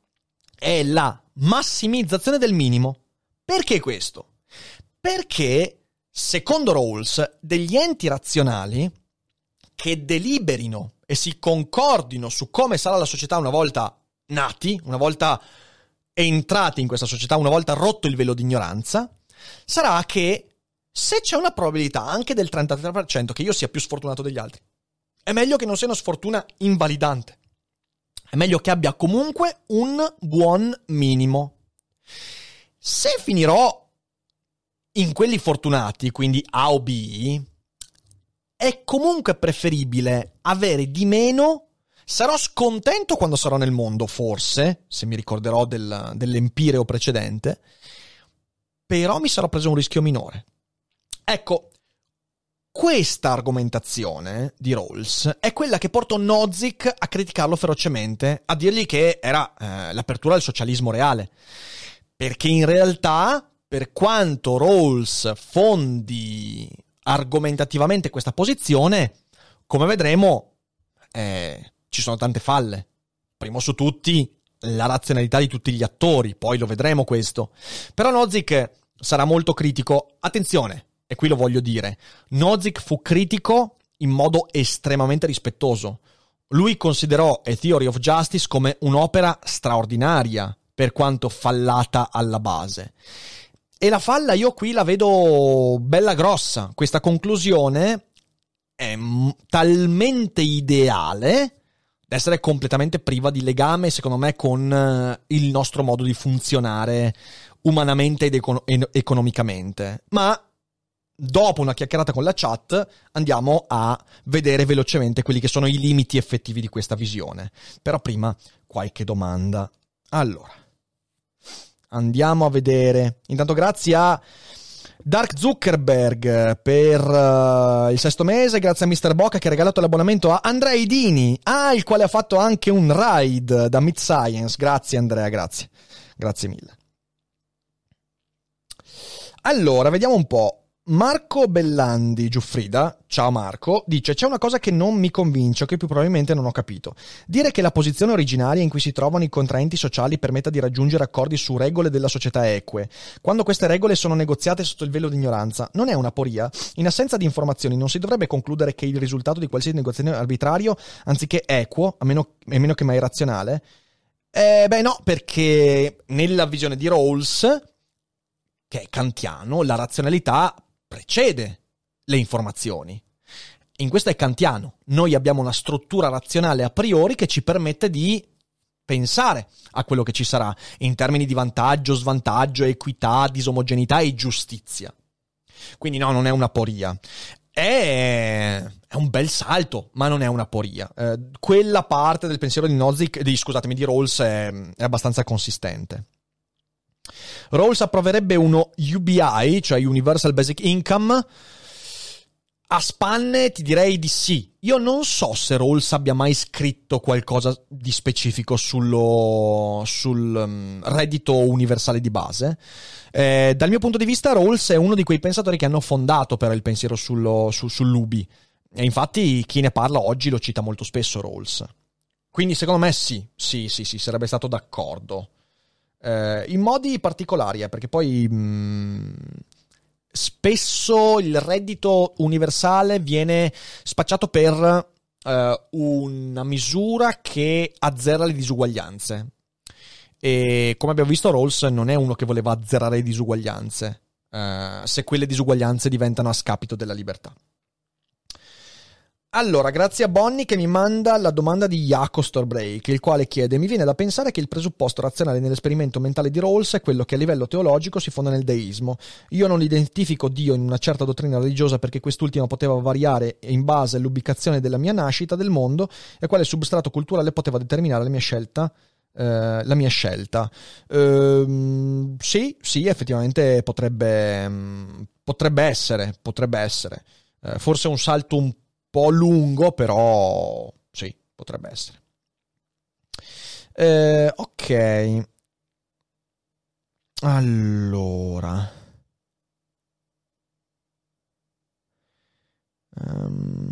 è la massimizzazione del minimo. Perché questo? Perché, secondo Rawls, degli enti razionali che deliberino e si concordino su come sarà la società una volta nati, una volta entrati in questa società, una volta rotto il velo di ignoranza, sarà che se c'è una probabilità anche del 33% che io sia più sfortunato degli altri, è meglio che non sia una sfortuna invalidante. È meglio che abbia comunque un buon minimo. Se finirò in quelli fortunati, quindi A o B, è comunque preferibile avere di meno. Sarò scontento quando sarò nel mondo, forse, se mi ricorderò del, dell'empireo precedente, però mi sarò preso un rischio minore. Ecco, questa argomentazione di Rawls è quella che portò Nozick a criticarlo ferocemente, a dirgli che era eh, l'apertura del socialismo reale. Perché in realtà, per quanto Rawls fondi argomentativamente questa posizione, come vedremo, eh, ci sono tante falle. Primo su tutti, la razionalità di tutti gli attori, poi lo vedremo questo. Però Nozick sarà molto critico. Attenzione, e qui lo voglio dire, Nozick fu critico in modo estremamente rispettoso. lui considerò A Theory of Justice come un'opera straordinaria, per quanto fallata alla base. E la falla io qui la vedo bella grossa. Questa conclusione è talmente ideale da essere completamente priva di legame, secondo me, con eh, il nostro modo di funzionare umanamente ed econ- economicamente. Ma dopo una chiacchierata con la chat andiamo a vedere velocemente quelli che sono i limiti effettivi di questa visione. Però prima qualche domanda. Allora, andiamo a vedere. Intanto grazie a Dark Zuckerberg per uh, il sesto mese, grazie a Mr. Bocca che ha regalato l'abbonamento a Andrea Idini, ah, il quale ha fatto anche un ride da Mid Science. Grazie Andrea, grazie. Grazie mille. Allora, vediamo un po'. Marco Bellandi Giuffrida, ciao Marco, dice c'è una cosa che non mi convince o che più probabilmente non ho capito. Dire che la posizione originaria in cui si trovano i contraenti sociali permetta di raggiungere accordi su regole della società eque, quando queste regole sono negoziate sotto il velo di ignoranza, non è una poria? In assenza di informazioni non si dovrebbe concludere che il risultato di qualsiasi negoziazione arbitrario, anziché equo, a meno, a meno che mai razionale? Eh, beh no, perché nella visione di Rawls, che è kantiano, la razionalità precede le informazioni. In questo è kantiano. Noi abbiamo una struttura razionale a priori che ci permette di pensare a quello che ci sarà in termini di vantaggio, svantaggio, equità, disomogeneità e giustizia. Quindi no, non è una poria. È, è un bel salto, ma non è una poria. Eh, quella parte del pensiero di Nozick, di, scusatemi, di Rawls è, è abbastanza consistente. Rawls approverebbe uno UBI, cioè Universal Basic Income. A spanne ti direi di sì. Io non so se Rawls abbia mai scritto qualcosa di specifico sullo, sul um, reddito universale di base. Eh, dal mio punto di vista, Rawls è uno di quei pensatori che hanno fondato però il pensiero sullo, su, sull'UBI. E infatti chi ne parla oggi lo cita molto spesso Rawls. Quindi secondo me sì, sì, sì, sì, sarebbe stato d'accordo. Eh, in modi particolari, eh, perché poi mh, mm, spesso il reddito universale viene spacciato per eh, una misura che azzera le disuguaglianze. E come abbiamo visto, Rawls non è uno che voleva azzerare le disuguaglianze, eh, se quelle disuguaglianze diventano a scapito della libertà. Allora, grazie a Bonnie che mi manda la domanda di Jaco Storbreak, il quale chiede: Mi viene da pensare che il presupposto razionale nell'esperimento mentale di Rawls è quello che a livello teologico si fonda nel deismo. Io non identifico Dio in una certa dottrina religiosa perché quest'ultima poteva variare in base all'ubicazione della mia nascita del mondo e quale substrato culturale poteva determinare la mia scelta. Uh, la mia scelta. Uh, sì, sì, effettivamente potrebbe, um, potrebbe essere, potrebbe essere. Uh, forse un salto un po' po' lungo, però sì, potrebbe essere. Eh, ok. Allora. Um,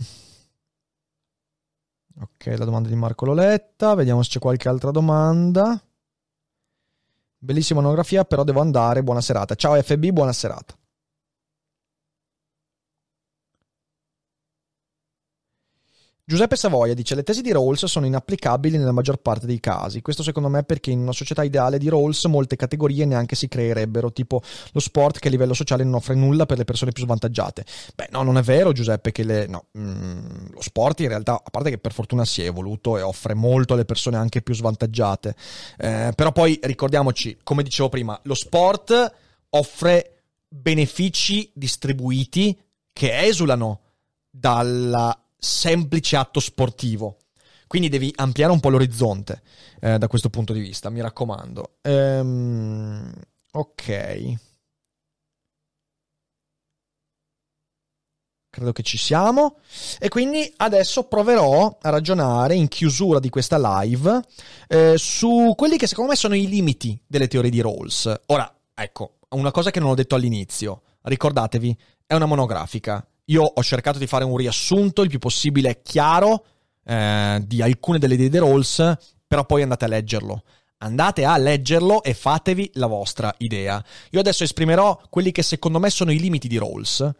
ok, la domanda di Marco Loletta. Vediamo se c'è qualche altra domanda. Bellissima monografia, però devo andare. Buona serata. Ciao FB, buona serata. Giuseppe Savoia dice le tesi di Rawls sono inapplicabili nella maggior parte dei casi. Questo secondo me perché in una società ideale di Rawls molte categorie neanche si creerebbero, tipo lo sport che a livello sociale non offre nulla per le persone più svantaggiate. Beh, no, non è vero Giuseppe che le... no, mm, lo sport in realtà, a parte che per fortuna si è evoluto e offre molto alle persone anche più svantaggiate, eh, però poi ricordiamoci, come dicevo prima, lo sport offre benefici distribuiti che esulano dalla semplice atto sportivo. Quindi devi ampliare un po' l'orizzonte eh, da questo punto di vista, mi raccomando. Ehm, ok. Credo che ci siamo. E quindi adesso proverò a ragionare in chiusura di questa live eh, su quelli che secondo me sono i limiti delle teorie di Rawls. Ora, ecco, una cosa che non ho detto all'inizio. Ricordatevi, è una monografica io ho cercato di fare un riassunto il più possibile chiaro eh, di alcune delle idee di Rawls, però poi andate a leggerlo. Andate a leggerlo e fatevi la vostra idea. Io adesso esprimerò quelli che secondo me sono i limiti di Rawls.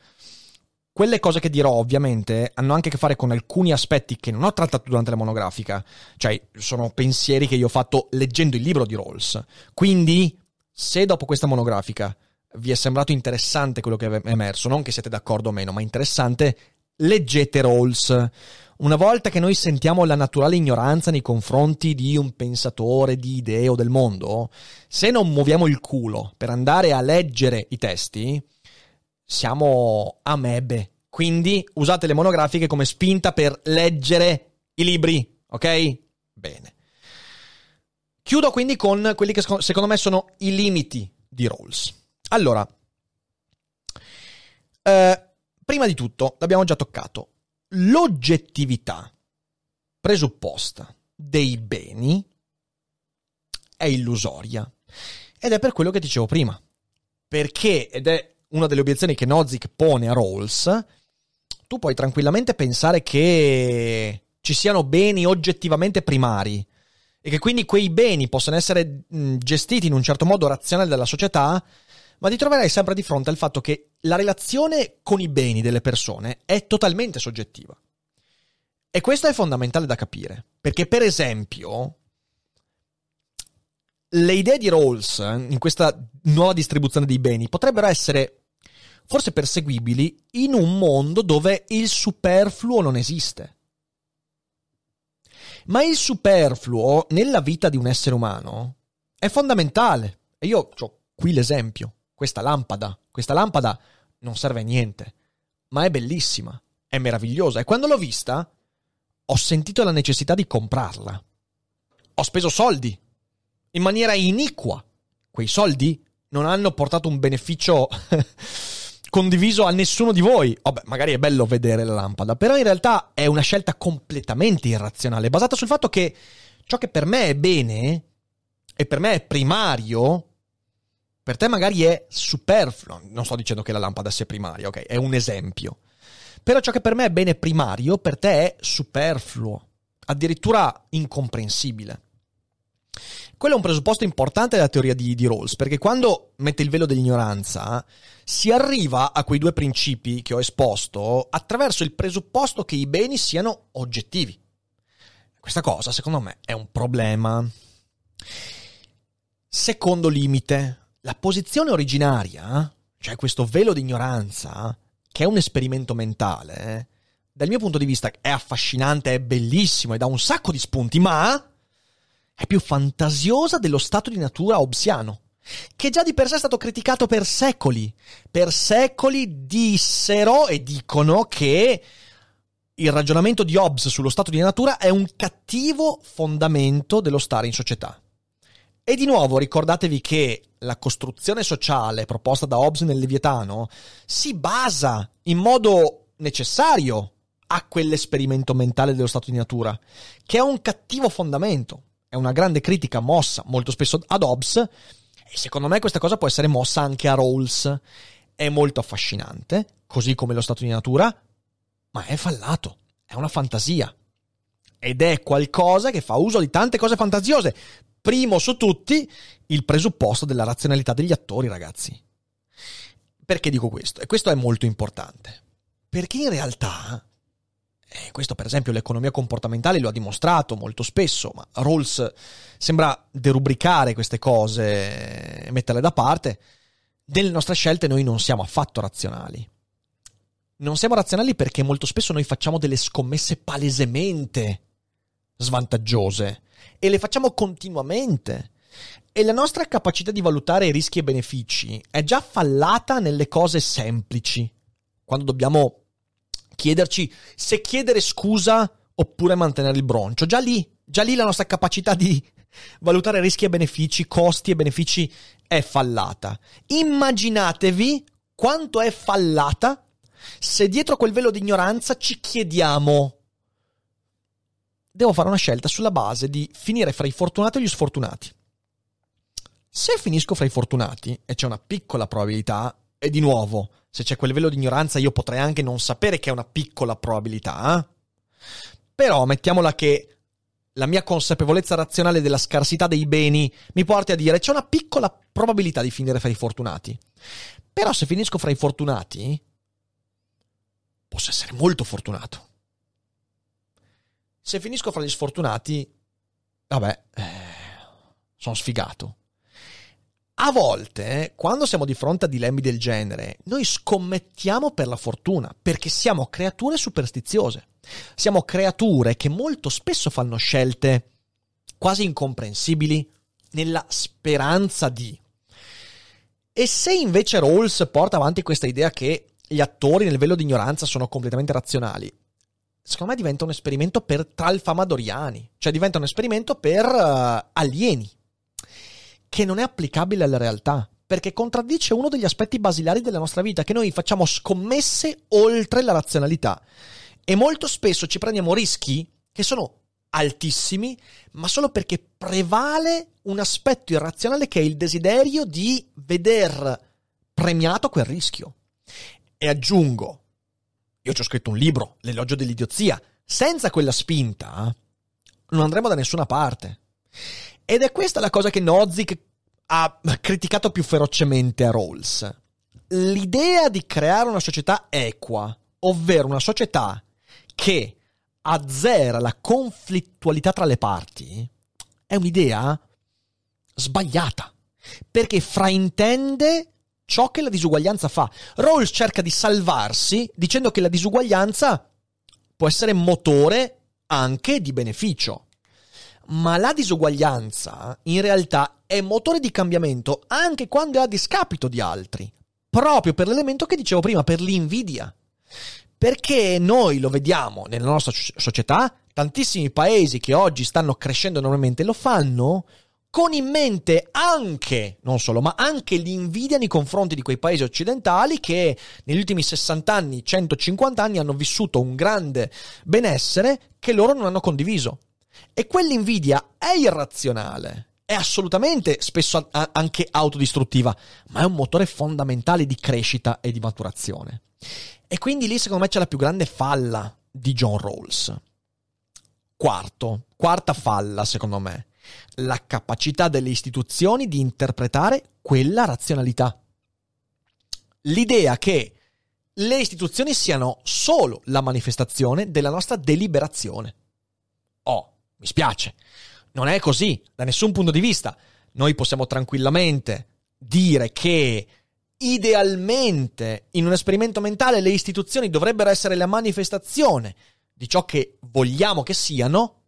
quelle cose che dirò ovviamente hanno anche a che fare con alcuni aspetti che non ho trattato durante la monografica, cioè sono pensieri che io ho fatto leggendo il libro di Rawls. Quindi, se dopo questa monografica vi è sembrato interessante quello che è emerso, non che siete d'accordo o meno, ma interessante, leggete Rawls. Una volta che noi sentiamo la naturale ignoranza nei confronti di un pensatore, di idee o del mondo, se non muoviamo il culo per andare a leggere i testi, siamo amebe. Quindi usate le monografiche come spinta per leggere i libri, ok? Bene. Chiudo quindi con quelli che secondo me sono i limiti di Rawls. Allora, eh, prima di tutto, l'abbiamo già toccato, l'oggettività presupposta dei beni è illusoria. Ed è per quello che dicevo prima. Perché, ed è una delle obiezioni che Nozick pone a Rawls, tu puoi tranquillamente pensare che ci siano beni oggettivamente primari e che quindi quei beni possano essere gestiti in un certo modo razionale dalla società, ma ti troverai sempre di fronte al fatto che la relazione con i beni delle persone è totalmente soggettiva. E questo è fondamentale da capire, perché per esempio le idee di Rawls in questa nuova distribuzione dei beni potrebbero essere forse perseguibili in un mondo dove il superfluo non esiste. Ma il superfluo nella vita di un essere umano è fondamentale. E io ho qui l'esempio, questa lampada. Questa lampada non serve a niente, ma è bellissima, è meravigliosa. E quando l'ho vista, ho sentito la necessità di comprarla. Ho speso soldi in maniera iniqua. Quei soldi non hanno portato un beneficio condiviso a nessuno di voi. Vabbè, magari è bello vedere la lampada, però in realtà è una scelta completamente irrazionale, basata sul fatto che ciò che per me è bene e per me è primario, per te magari è superfluo. Non sto dicendo che la lampada sia primaria, ok? È un esempio. Però ciò che per me è bene primario, per te è superfluo, addirittura incomprensibile. Quello è un presupposto importante della teoria di, di Rawls, perché quando mette il velo dell'ignoranza si arriva a quei due principi che ho esposto attraverso il presupposto che i beni siano oggettivi. Questa cosa, secondo me, è un problema. Secondo limite, la posizione originaria, cioè questo velo di ignoranza, che è un esperimento mentale, dal mio punto di vista è affascinante, è bellissimo e dà un sacco di spunti, ma è più fantasiosa dello stato di natura hobbesiano, che già di per sé è stato criticato per secoli. Per secoli dissero e dicono che il ragionamento di Hobbes sullo stato di natura è un cattivo fondamento dello stare in società. E di nuovo ricordatevi che la costruzione sociale proposta da Hobbes nel Leviatano si basa in modo necessario a quell'esperimento mentale dello stato di natura, che è un cattivo fondamento è una grande critica mossa molto spesso ad Hobbes e secondo me questa cosa può essere mossa anche a Rawls. È molto affascinante, così come lo stato di natura, ma è fallato, è una fantasia. Ed è qualcosa che fa uso di tante cose fantasiose. Primo su tutti, il presupposto della razionalità degli attori, ragazzi. Perché dico questo? E questo è molto importante. Perché in realtà e questo, per esempio, l'economia comportamentale lo ha dimostrato molto spesso, ma Rawls sembra derubricare queste cose e metterle da parte. Nelle nostre scelte noi non siamo affatto razionali. Non siamo razionali perché molto spesso noi facciamo delle scommesse palesemente svantaggiose e le facciamo continuamente. E la nostra capacità di valutare rischi e benefici è già fallata nelle cose semplici, quando dobbiamo chiederci se chiedere scusa oppure mantenere il broncio. Già lì, già lì la nostra capacità di valutare rischi e benefici, costi e benefici è fallata. Immaginatevi quanto è fallata se dietro quel velo di ignoranza ci chiediamo devo fare una scelta sulla base di finire fra i fortunati e gli sfortunati. Se finisco fra i fortunati, e c'è una piccola probabilità, e di nuovo, se c'è quel livello di ignoranza, io potrei anche non sapere che è una piccola probabilità. Però mettiamola che la mia consapevolezza razionale della scarsità dei beni mi porti a dire c'è una piccola probabilità di finire fra i fortunati. Però se finisco fra i fortunati, posso essere molto fortunato. Se finisco fra gli sfortunati, vabbè, eh, sono sfigato. A volte, quando siamo di fronte a dilemmi del genere, noi scommettiamo per la fortuna, perché siamo creature superstiziose. Siamo creature che molto spesso fanno scelte quasi incomprensibili nella speranza di. E se invece Rawls porta avanti questa idea che gli attori nel velo di ignoranza sono completamente razionali, secondo me diventa un esperimento per tralfamadoriani, cioè diventa un esperimento per uh, alieni che non è applicabile alla realtà, perché contraddice uno degli aspetti basilari della nostra vita, che noi facciamo scommesse oltre la razionalità. E molto spesso ci prendiamo rischi che sono altissimi, ma solo perché prevale un aspetto irrazionale che è il desiderio di veder premiato quel rischio. E aggiungo, io ci ho scritto un libro, L'elogio dell'idiozia, senza quella spinta non andremo da nessuna parte. Ed è questa la cosa che Nozick ha criticato più ferocemente a Rawls. L'idea di creare una società equa, ovvero una società che azzera la conflittualità tra le parti, è un'idea sbagliata, perché fraintende ciò che la disuguaglianza fa. Rawls cerca di salvarsi dicendo che la disuguaglianza può essere motore anche di beneficio ma la disuguaglianza in realtà è motore di cambiamento anche quando è a discapito di altri, proprio per l'elemento che dicevo prima, per l'invidia. Perché noi lo vediamo nella nostra società, tantissimi paesi che oggi stanno crescendo enormemente lo fanno con in mente anche, non solo, ma anche l'invidia nei confronti di quei paesi occidentali che negli ultimi 60 anni, 150 anni hanno vissuto un grande benessere che loro non hanno condiviso. E quell'invidia è irrazionale, è assolutamente spesso anche autodistruttiva, ma è un motore fondamentale di crescita e di maturazione. E quindi lì secondo me c'è la più grande falla di John Rawls. Quarto, quarta falla secondo me, la capacità delle istituzioni di interpretare quella razionalità. L'idea che le istituzioni siano solo la manifestazione della nostra deliberazione. Oh, mi spiace. Non è così, da nessun punto di vista. Noi possiamo tranquillamente dire che idealmente in un esperimento mentale le istituzioni dovrebbero essere la manifestazione di ciò che vogliamo che siano,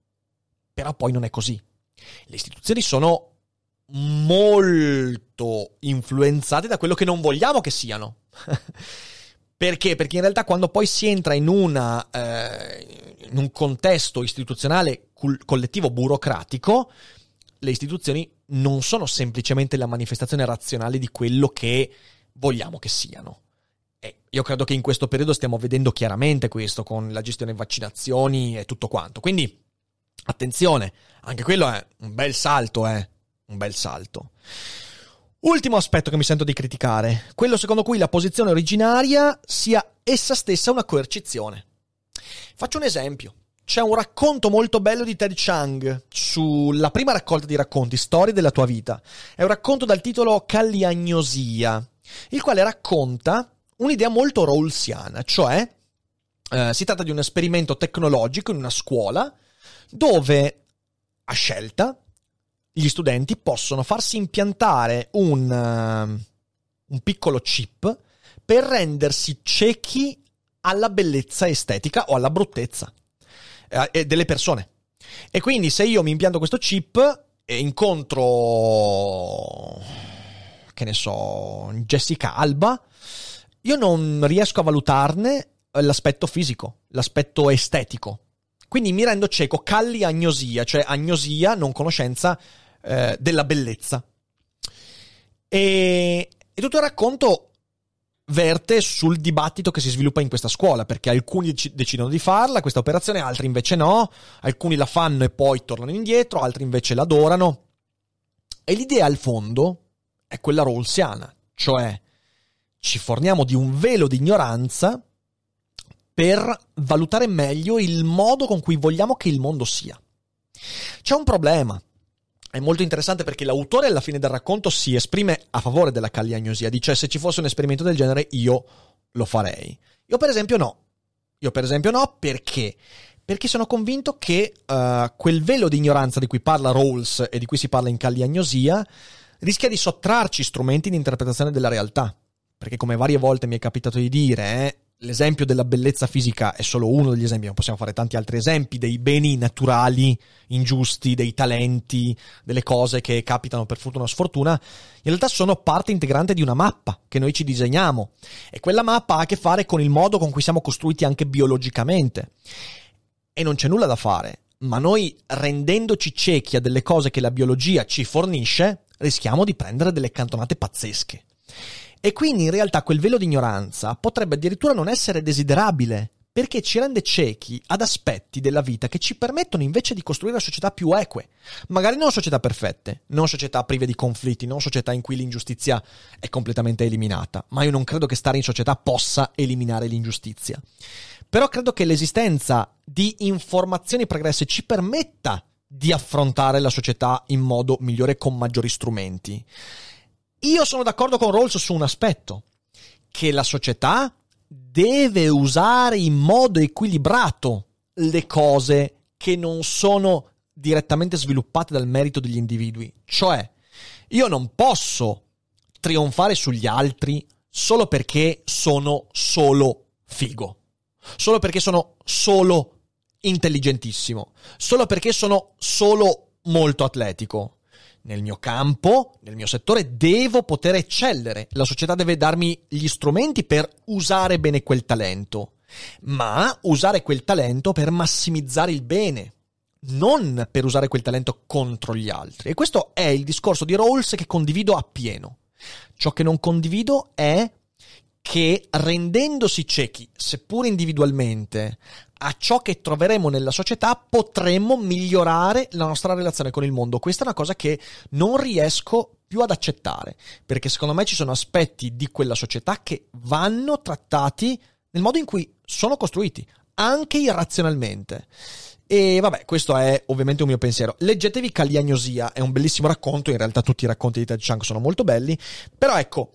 però poi non è così. Le istituzioni sono molto influenzate da quello che non vogliamo che siano. Perché? Perché in realtà quando poi si entra in, una, eh, in un contesto istituzionale cul- collettivo burocratico, le istituzioni non sono semplicemente la manifestazione razionale di quello che vogliamo che siano. E io credo che in questo periodo stiamo vedendo chiaramente questo con la gestione vaccinazioni e tutto quanto. Quindi, attenzione, anche quello è un bel salto, eh? Un bel salto. Ultimo aspetto che mi sento di criticare, quello secondo cui la posizione originaria sia essa stessa una coercizione. Faccio un esempio. C'è un racconto molto bello di Ted Chang sulla prima raccolta di racconti, Storie della tua vita. È un racconto dal titolo Calliagnosia, il quale racconta un'idea molto rawlsiana, cioè eh, si tratta di un esperimento tecnologico in una scuola dove a scelta gli studenti possono farsi impiantare un, uh, un piccolo chip per rendersi ciechi alla bellezza estetica o alla bruttezza eh, delle persone. E quindi se io mi impianto questo chip e incontro, che ne so, Jessica Alba, io non riesco a valutarne l'aspetto fisico, l'aspetto estetico. Quindi mi rendo cieco, calli agnosia, cioè agnosia, non conoscenza eh, della bellezza. E, e tutto il racconto verte sul dibattito che si sviluppa in questa scuola, perché alcuni decidono di farla, questa operazione, altri invece no, alcuni la fanno e poi tornano indietro, altri invece l'adorano. E l'idea al fondo è quella rawlsiana, cioè ci forniamo di un velo di ignoranza per valutare meglio il modo con cui vogliamo che il mondo sia. C'è un problema, è molto interessante perché l'autore alla fine del racconto si esprime a favore della cagliagnosia, dice se ci fosse un esperimento del genere io lo farei. Io per esempio no. Io per esempio no, perché? Perché sono convinto che uh, quel velo di ignoranza di cui parla Rawls e di cui si parla in Calliagnosia rischia di sottrarci strumenti di interpretazione della realtà. Perché come varie volte mi è capitato di dire, eh, l'esempio della bellezza fisica è solo uno degli esempi, ma possiamo fare tanti altri esempi dei beni naturali ingiusti, dei talenti, delle cose che capitano per fortuna o sfortuna, in realtà sono parte integrante di una mappa che noi ci disegniamo e quella mappa ha a che fare con il modo con cui siamo costruiti anche biologicamente. E non c'è nulla da fare, ma noi rendendoci ciechi a delle cose che la biologia ci fornisce, rischiamo di prendere delle cantonate pazzesche. E quindi in realtà quel velo di ignoranza potrebbe addirittura non essere desiderabile, perché ci rende ciechi ad aspetti della vita che ci permettono invece di costruire società più eque. Magari non società perfette, non società prive di conflitti, non società in cui l'ingiustizia è completamente eliminata, ma io non credo che stare in società possa eliminare l'ingiustizia. Però credo che l'esistenza di informazioni pregresse ci permetta di affrontare la società in modo migliore con maggiori strumenti. Io sono d'accordo con Rawls su un aspetto, che la società deve usare in modo equilibrato le cose che non sono direttamente sviluppate dal merito degli individui. Cioè, io non posso trionfare sugli altri solo perché sono solo figo, solo perché sono solo intelligentissimo, solo perché sono solo molto atletico nel mio campo, nel mio settore, devo poter eccellere. La società deve darmi gli strumenti per usare bene quel talento, ma usare quel talento per massimizzare il bene, non per usare quel talento contro gli altri. E questo è il discorso di Rawls che condivido appieno. Ciò che non condivido è che rendendosi ciechi, seppur individualmente, a ciò che troveremo nella società potremmo migliorare la nostra relazione con il mondo. Questa è una cosa che non riesco più ad accettare, perché secondo me ci sono aspetti di quella società che vanno trattati nel modo in cui sono costruiti, anche irrazionalmente. E vabbè, questo è ovviamente un mio pensiero. Leggetevi Caliagnosia, è un bellissimo racconto, in realtà tutti i racconti di Ted Chiang sono molto belli, però ecco,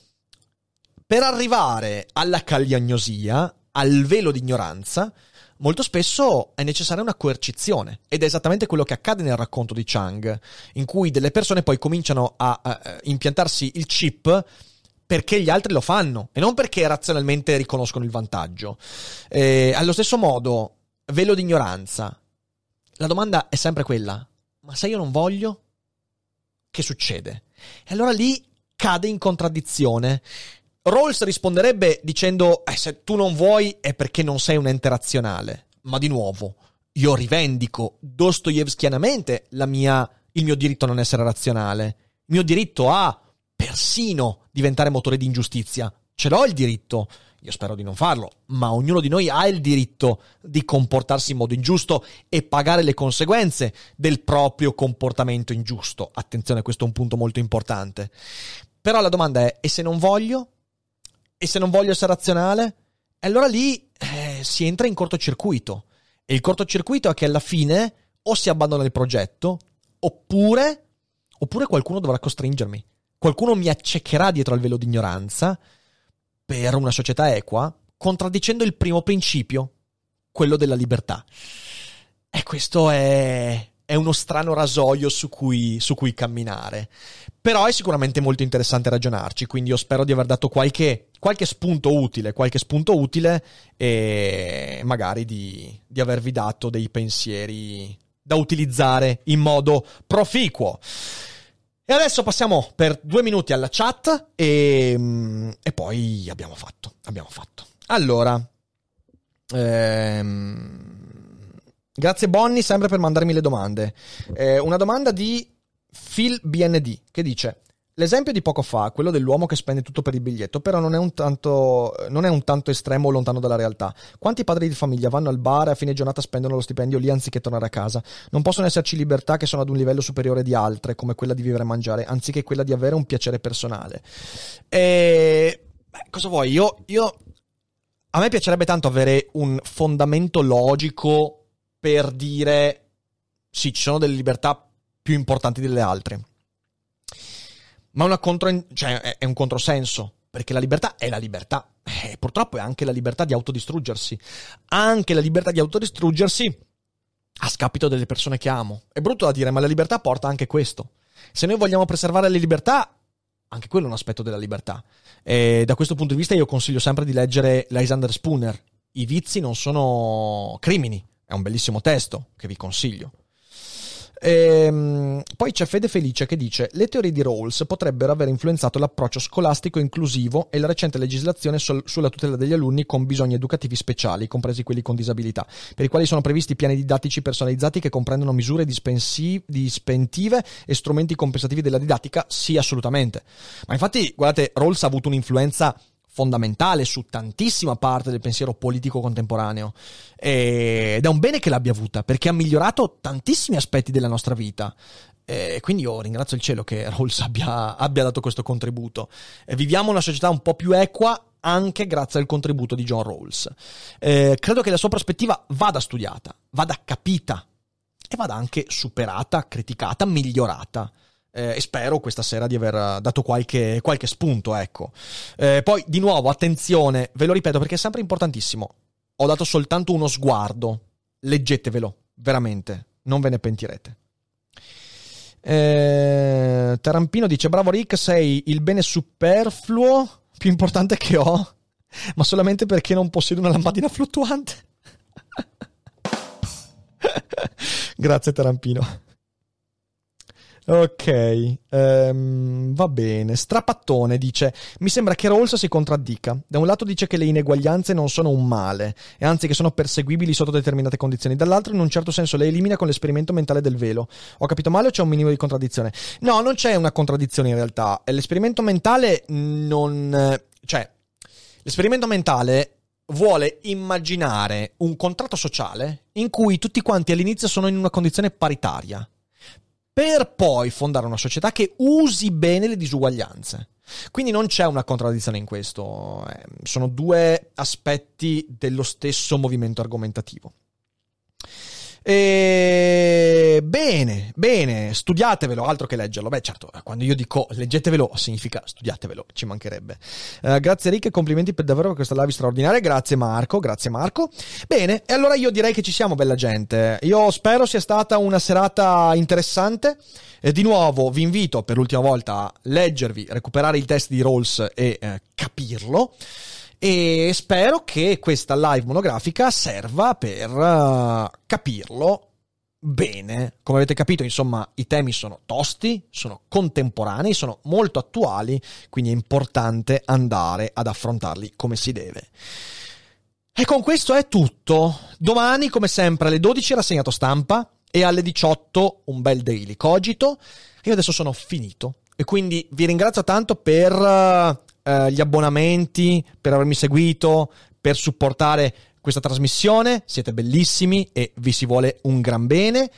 per arrivare alla Caliagnosia, al velo di ignoranza, molto spesso è necessaria una coercizione ed è esattamente quello che accade nel racconto di Chang, in cui delle persone poi cominciano a, a, impiantarsi il chip perché gli altri lo fanno e non perché razionalmente riconoscono il vantaggio. Eh, allo stesso modo, velo di ignoranza. La domanda è sempre quella: ma se io non voglio, che succede? E allora lì cade in contraddizione. Rawls risponderebbe dicendo: eh, Se tu non vuoi è perché non sei un ente razionale. Ma di nuovo, io rivendico dostoevskianamente mia, il mio diritto a non essere razionale. Il mio diritto a persino diventare motore di ingiustizia. Ce l'ho il diritto. Io spero di non farlo, ma ognuno di noi ha il diritto di comportarsi in modo ingiusto e pagare le conseguenze del proprio comportamento ingiusto. Attenzione, questo è un punto molto importante. Però la domanda è: e se non voglio? E se non voglio essere razionale, allora lì eh, si entra in cortocircuito. E il cortocircuito è che alla fine o si abbandona il progetto, oppure, oppure qualcuno dovrà costringermi. Qualcuno mi accecherà dietro al velo di ignoranza per una società equa, contraddicendo il primo principio, quello della libertà. E questo è, è uno strano rasoio su cui, su cui, camminare. Però è sicuramente molto interessante ragionarci, quindi io spero di aver dato qualche, qualche spunto utile, qualche spunto utile e magari di, di avervi dato dei pensieri da utilizzare in modo proficuo. E adesso passiamo per due minuti alla chat e, e poi abbiamo fatto, abbiamo fatto. Allora, ehm, Grazie Bonnie sempre per mandarmi le domande. Eh, una domanda di Phil BND che dice: L'esempio di poco fa, quello dell'uomo che spende tutto per il biglietto, però non è un tanto, non è un tanto estremo o lontano dalla realtà. Quanti padri di famiglia vanno al bar e a fine giornata spendono lo stipendio lì anziché tornare a casa? Non possono esserci libertà che sono ad un livello superiore di altre, come quella di vivere e mangiare, anziché quella di avere un piacere personale. E... Beh, cosa vuoi? Io, io... A me piacerebbe tanto avere un fondamento logico per dire sì, ci sono delle libertà più importanti delle altre. Ma contro, cioè, è un controsenso. perché la libertà è la libertà. E purtroppo è anche la libertà di autodistruggersi. Anche la libertà di autodistruggersi a scapito delle persone che amo. È brutto da dire, ma la libertà porta anche questo. Se noi vogliamo preservare le libertà, anche quello è un aspetto della libertà. E da questo punto di vista io consiglio sempre di leggere Lysander Spooner. I vizi non sono crimini. È un bellissimo testo che vi consiglio. Ehm, poi c'è Fede Felice che dice: Le teorie di Rawls potrebbero aver influenzato l'approccio scolastico inclusivo e la recente legislazione sul, sulla tutela degli alunni con bisogni educativi speciali, compresi quelli con disabilità, per i quali sono previsti piani didattici personalizzati che comprendono misure dispentive e strumenti compensativi della didattica? Sì, assolutamente. Ma infatti, guardate, Rawls ha avuto un'influenza fondamentale su tantissima parte del pensiero politico contemporaneo ed è un bene che l'abbia avuta perché ha migliorato tantissimi aspetti della nostra vita e quindi io ringrazio il cielo che Rawls abbia, abbia dato questo contributo. E viviamo una società un po' più equa anche grazie al contributo di John Rawls. Eh, credo che la sua prospettiva vada studiata, vada capita e vada anche superata, criticata, migliorata eh, e spero questa sera di aver dato qualche, qualche spunto, ecco. Eh, poi, di nuovo, attenzione, ve lo ripeto perché è sempre importantissimo. Ho dato soltanto uno sguardo. Leggetevelo, veramente, non ve ne pentirete. Eh, Tarampino dice: Bravo Rick, sei il bene superfluo più importante che ho, ma solamente perché non possiedo una lampadina fluttuante. Grazie, Tarampino. Ok, um, va bene. Strapattone dice: Mi sembra che Rawls si contraddica. Da un lato dice che le ineguaglianze non sono un male, e anzi che sono perseguibili sotto determinate condizioni. Dall'altro, in un certo senso, le elimina con l'esperimento mentale del velo. Ho capito male o c'è un minimo di contraddizione? No, non c'è una contraddizione in realtà. L'esperimento mentale non. cioè, l'esperimento mentale vuole immaginare un contratto sociale in cui tutti quanti all'inizio sono in una condizione paritaria per poi fondare una società che usi bene le disuguaglianze. Quindi non c'è una contraddizione in questo, eh, sono due aspetti dello stesso movimento argomentativo. E... Bene, bene, studiatevelo, altro che leggerlo. Beh, certo, quando io dico leggetevelo, significa studiatevelo, ci mancherebbe. Uh, grazie Rick e complimenti per davvero per questa live straordinaria. Grazie Marco, grazie Marco. Bene, e allora io direi che ci siamo, bella gente. Io spero sia stata una serata interessante. E di nuovo vi invito per l'ultima volta a leggervi, recuperare il test di Rawls e eh, capirlo e spero che questa live monografica serva per uh, capirlo bene. Come avete capito, insomma, i temi sono tosti, sono contemporanei, sono molto attuali, quindi è importante andare ad affrontarli come si deve. E con questo è tutto. Domani, come sempre, alle 12 rassegnato stampa e alle 18 un bel daily cogito. Io adesso sono finito e quindi vi ringrazio tanto per uh, eh, gli abbonamenti, per avermi seguito, per supportare questa trasmissione. Siete bellissimi e vi si vuole un gran bene.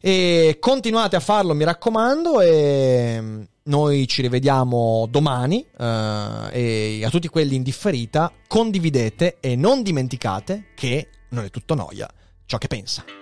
E continuate a farlo, mi raccomando. E mm, noi ci rivediamo domani. Eh, e a tutti quelli in differita, condividete e non dimenticate che non è tutto noia ciò che pensa.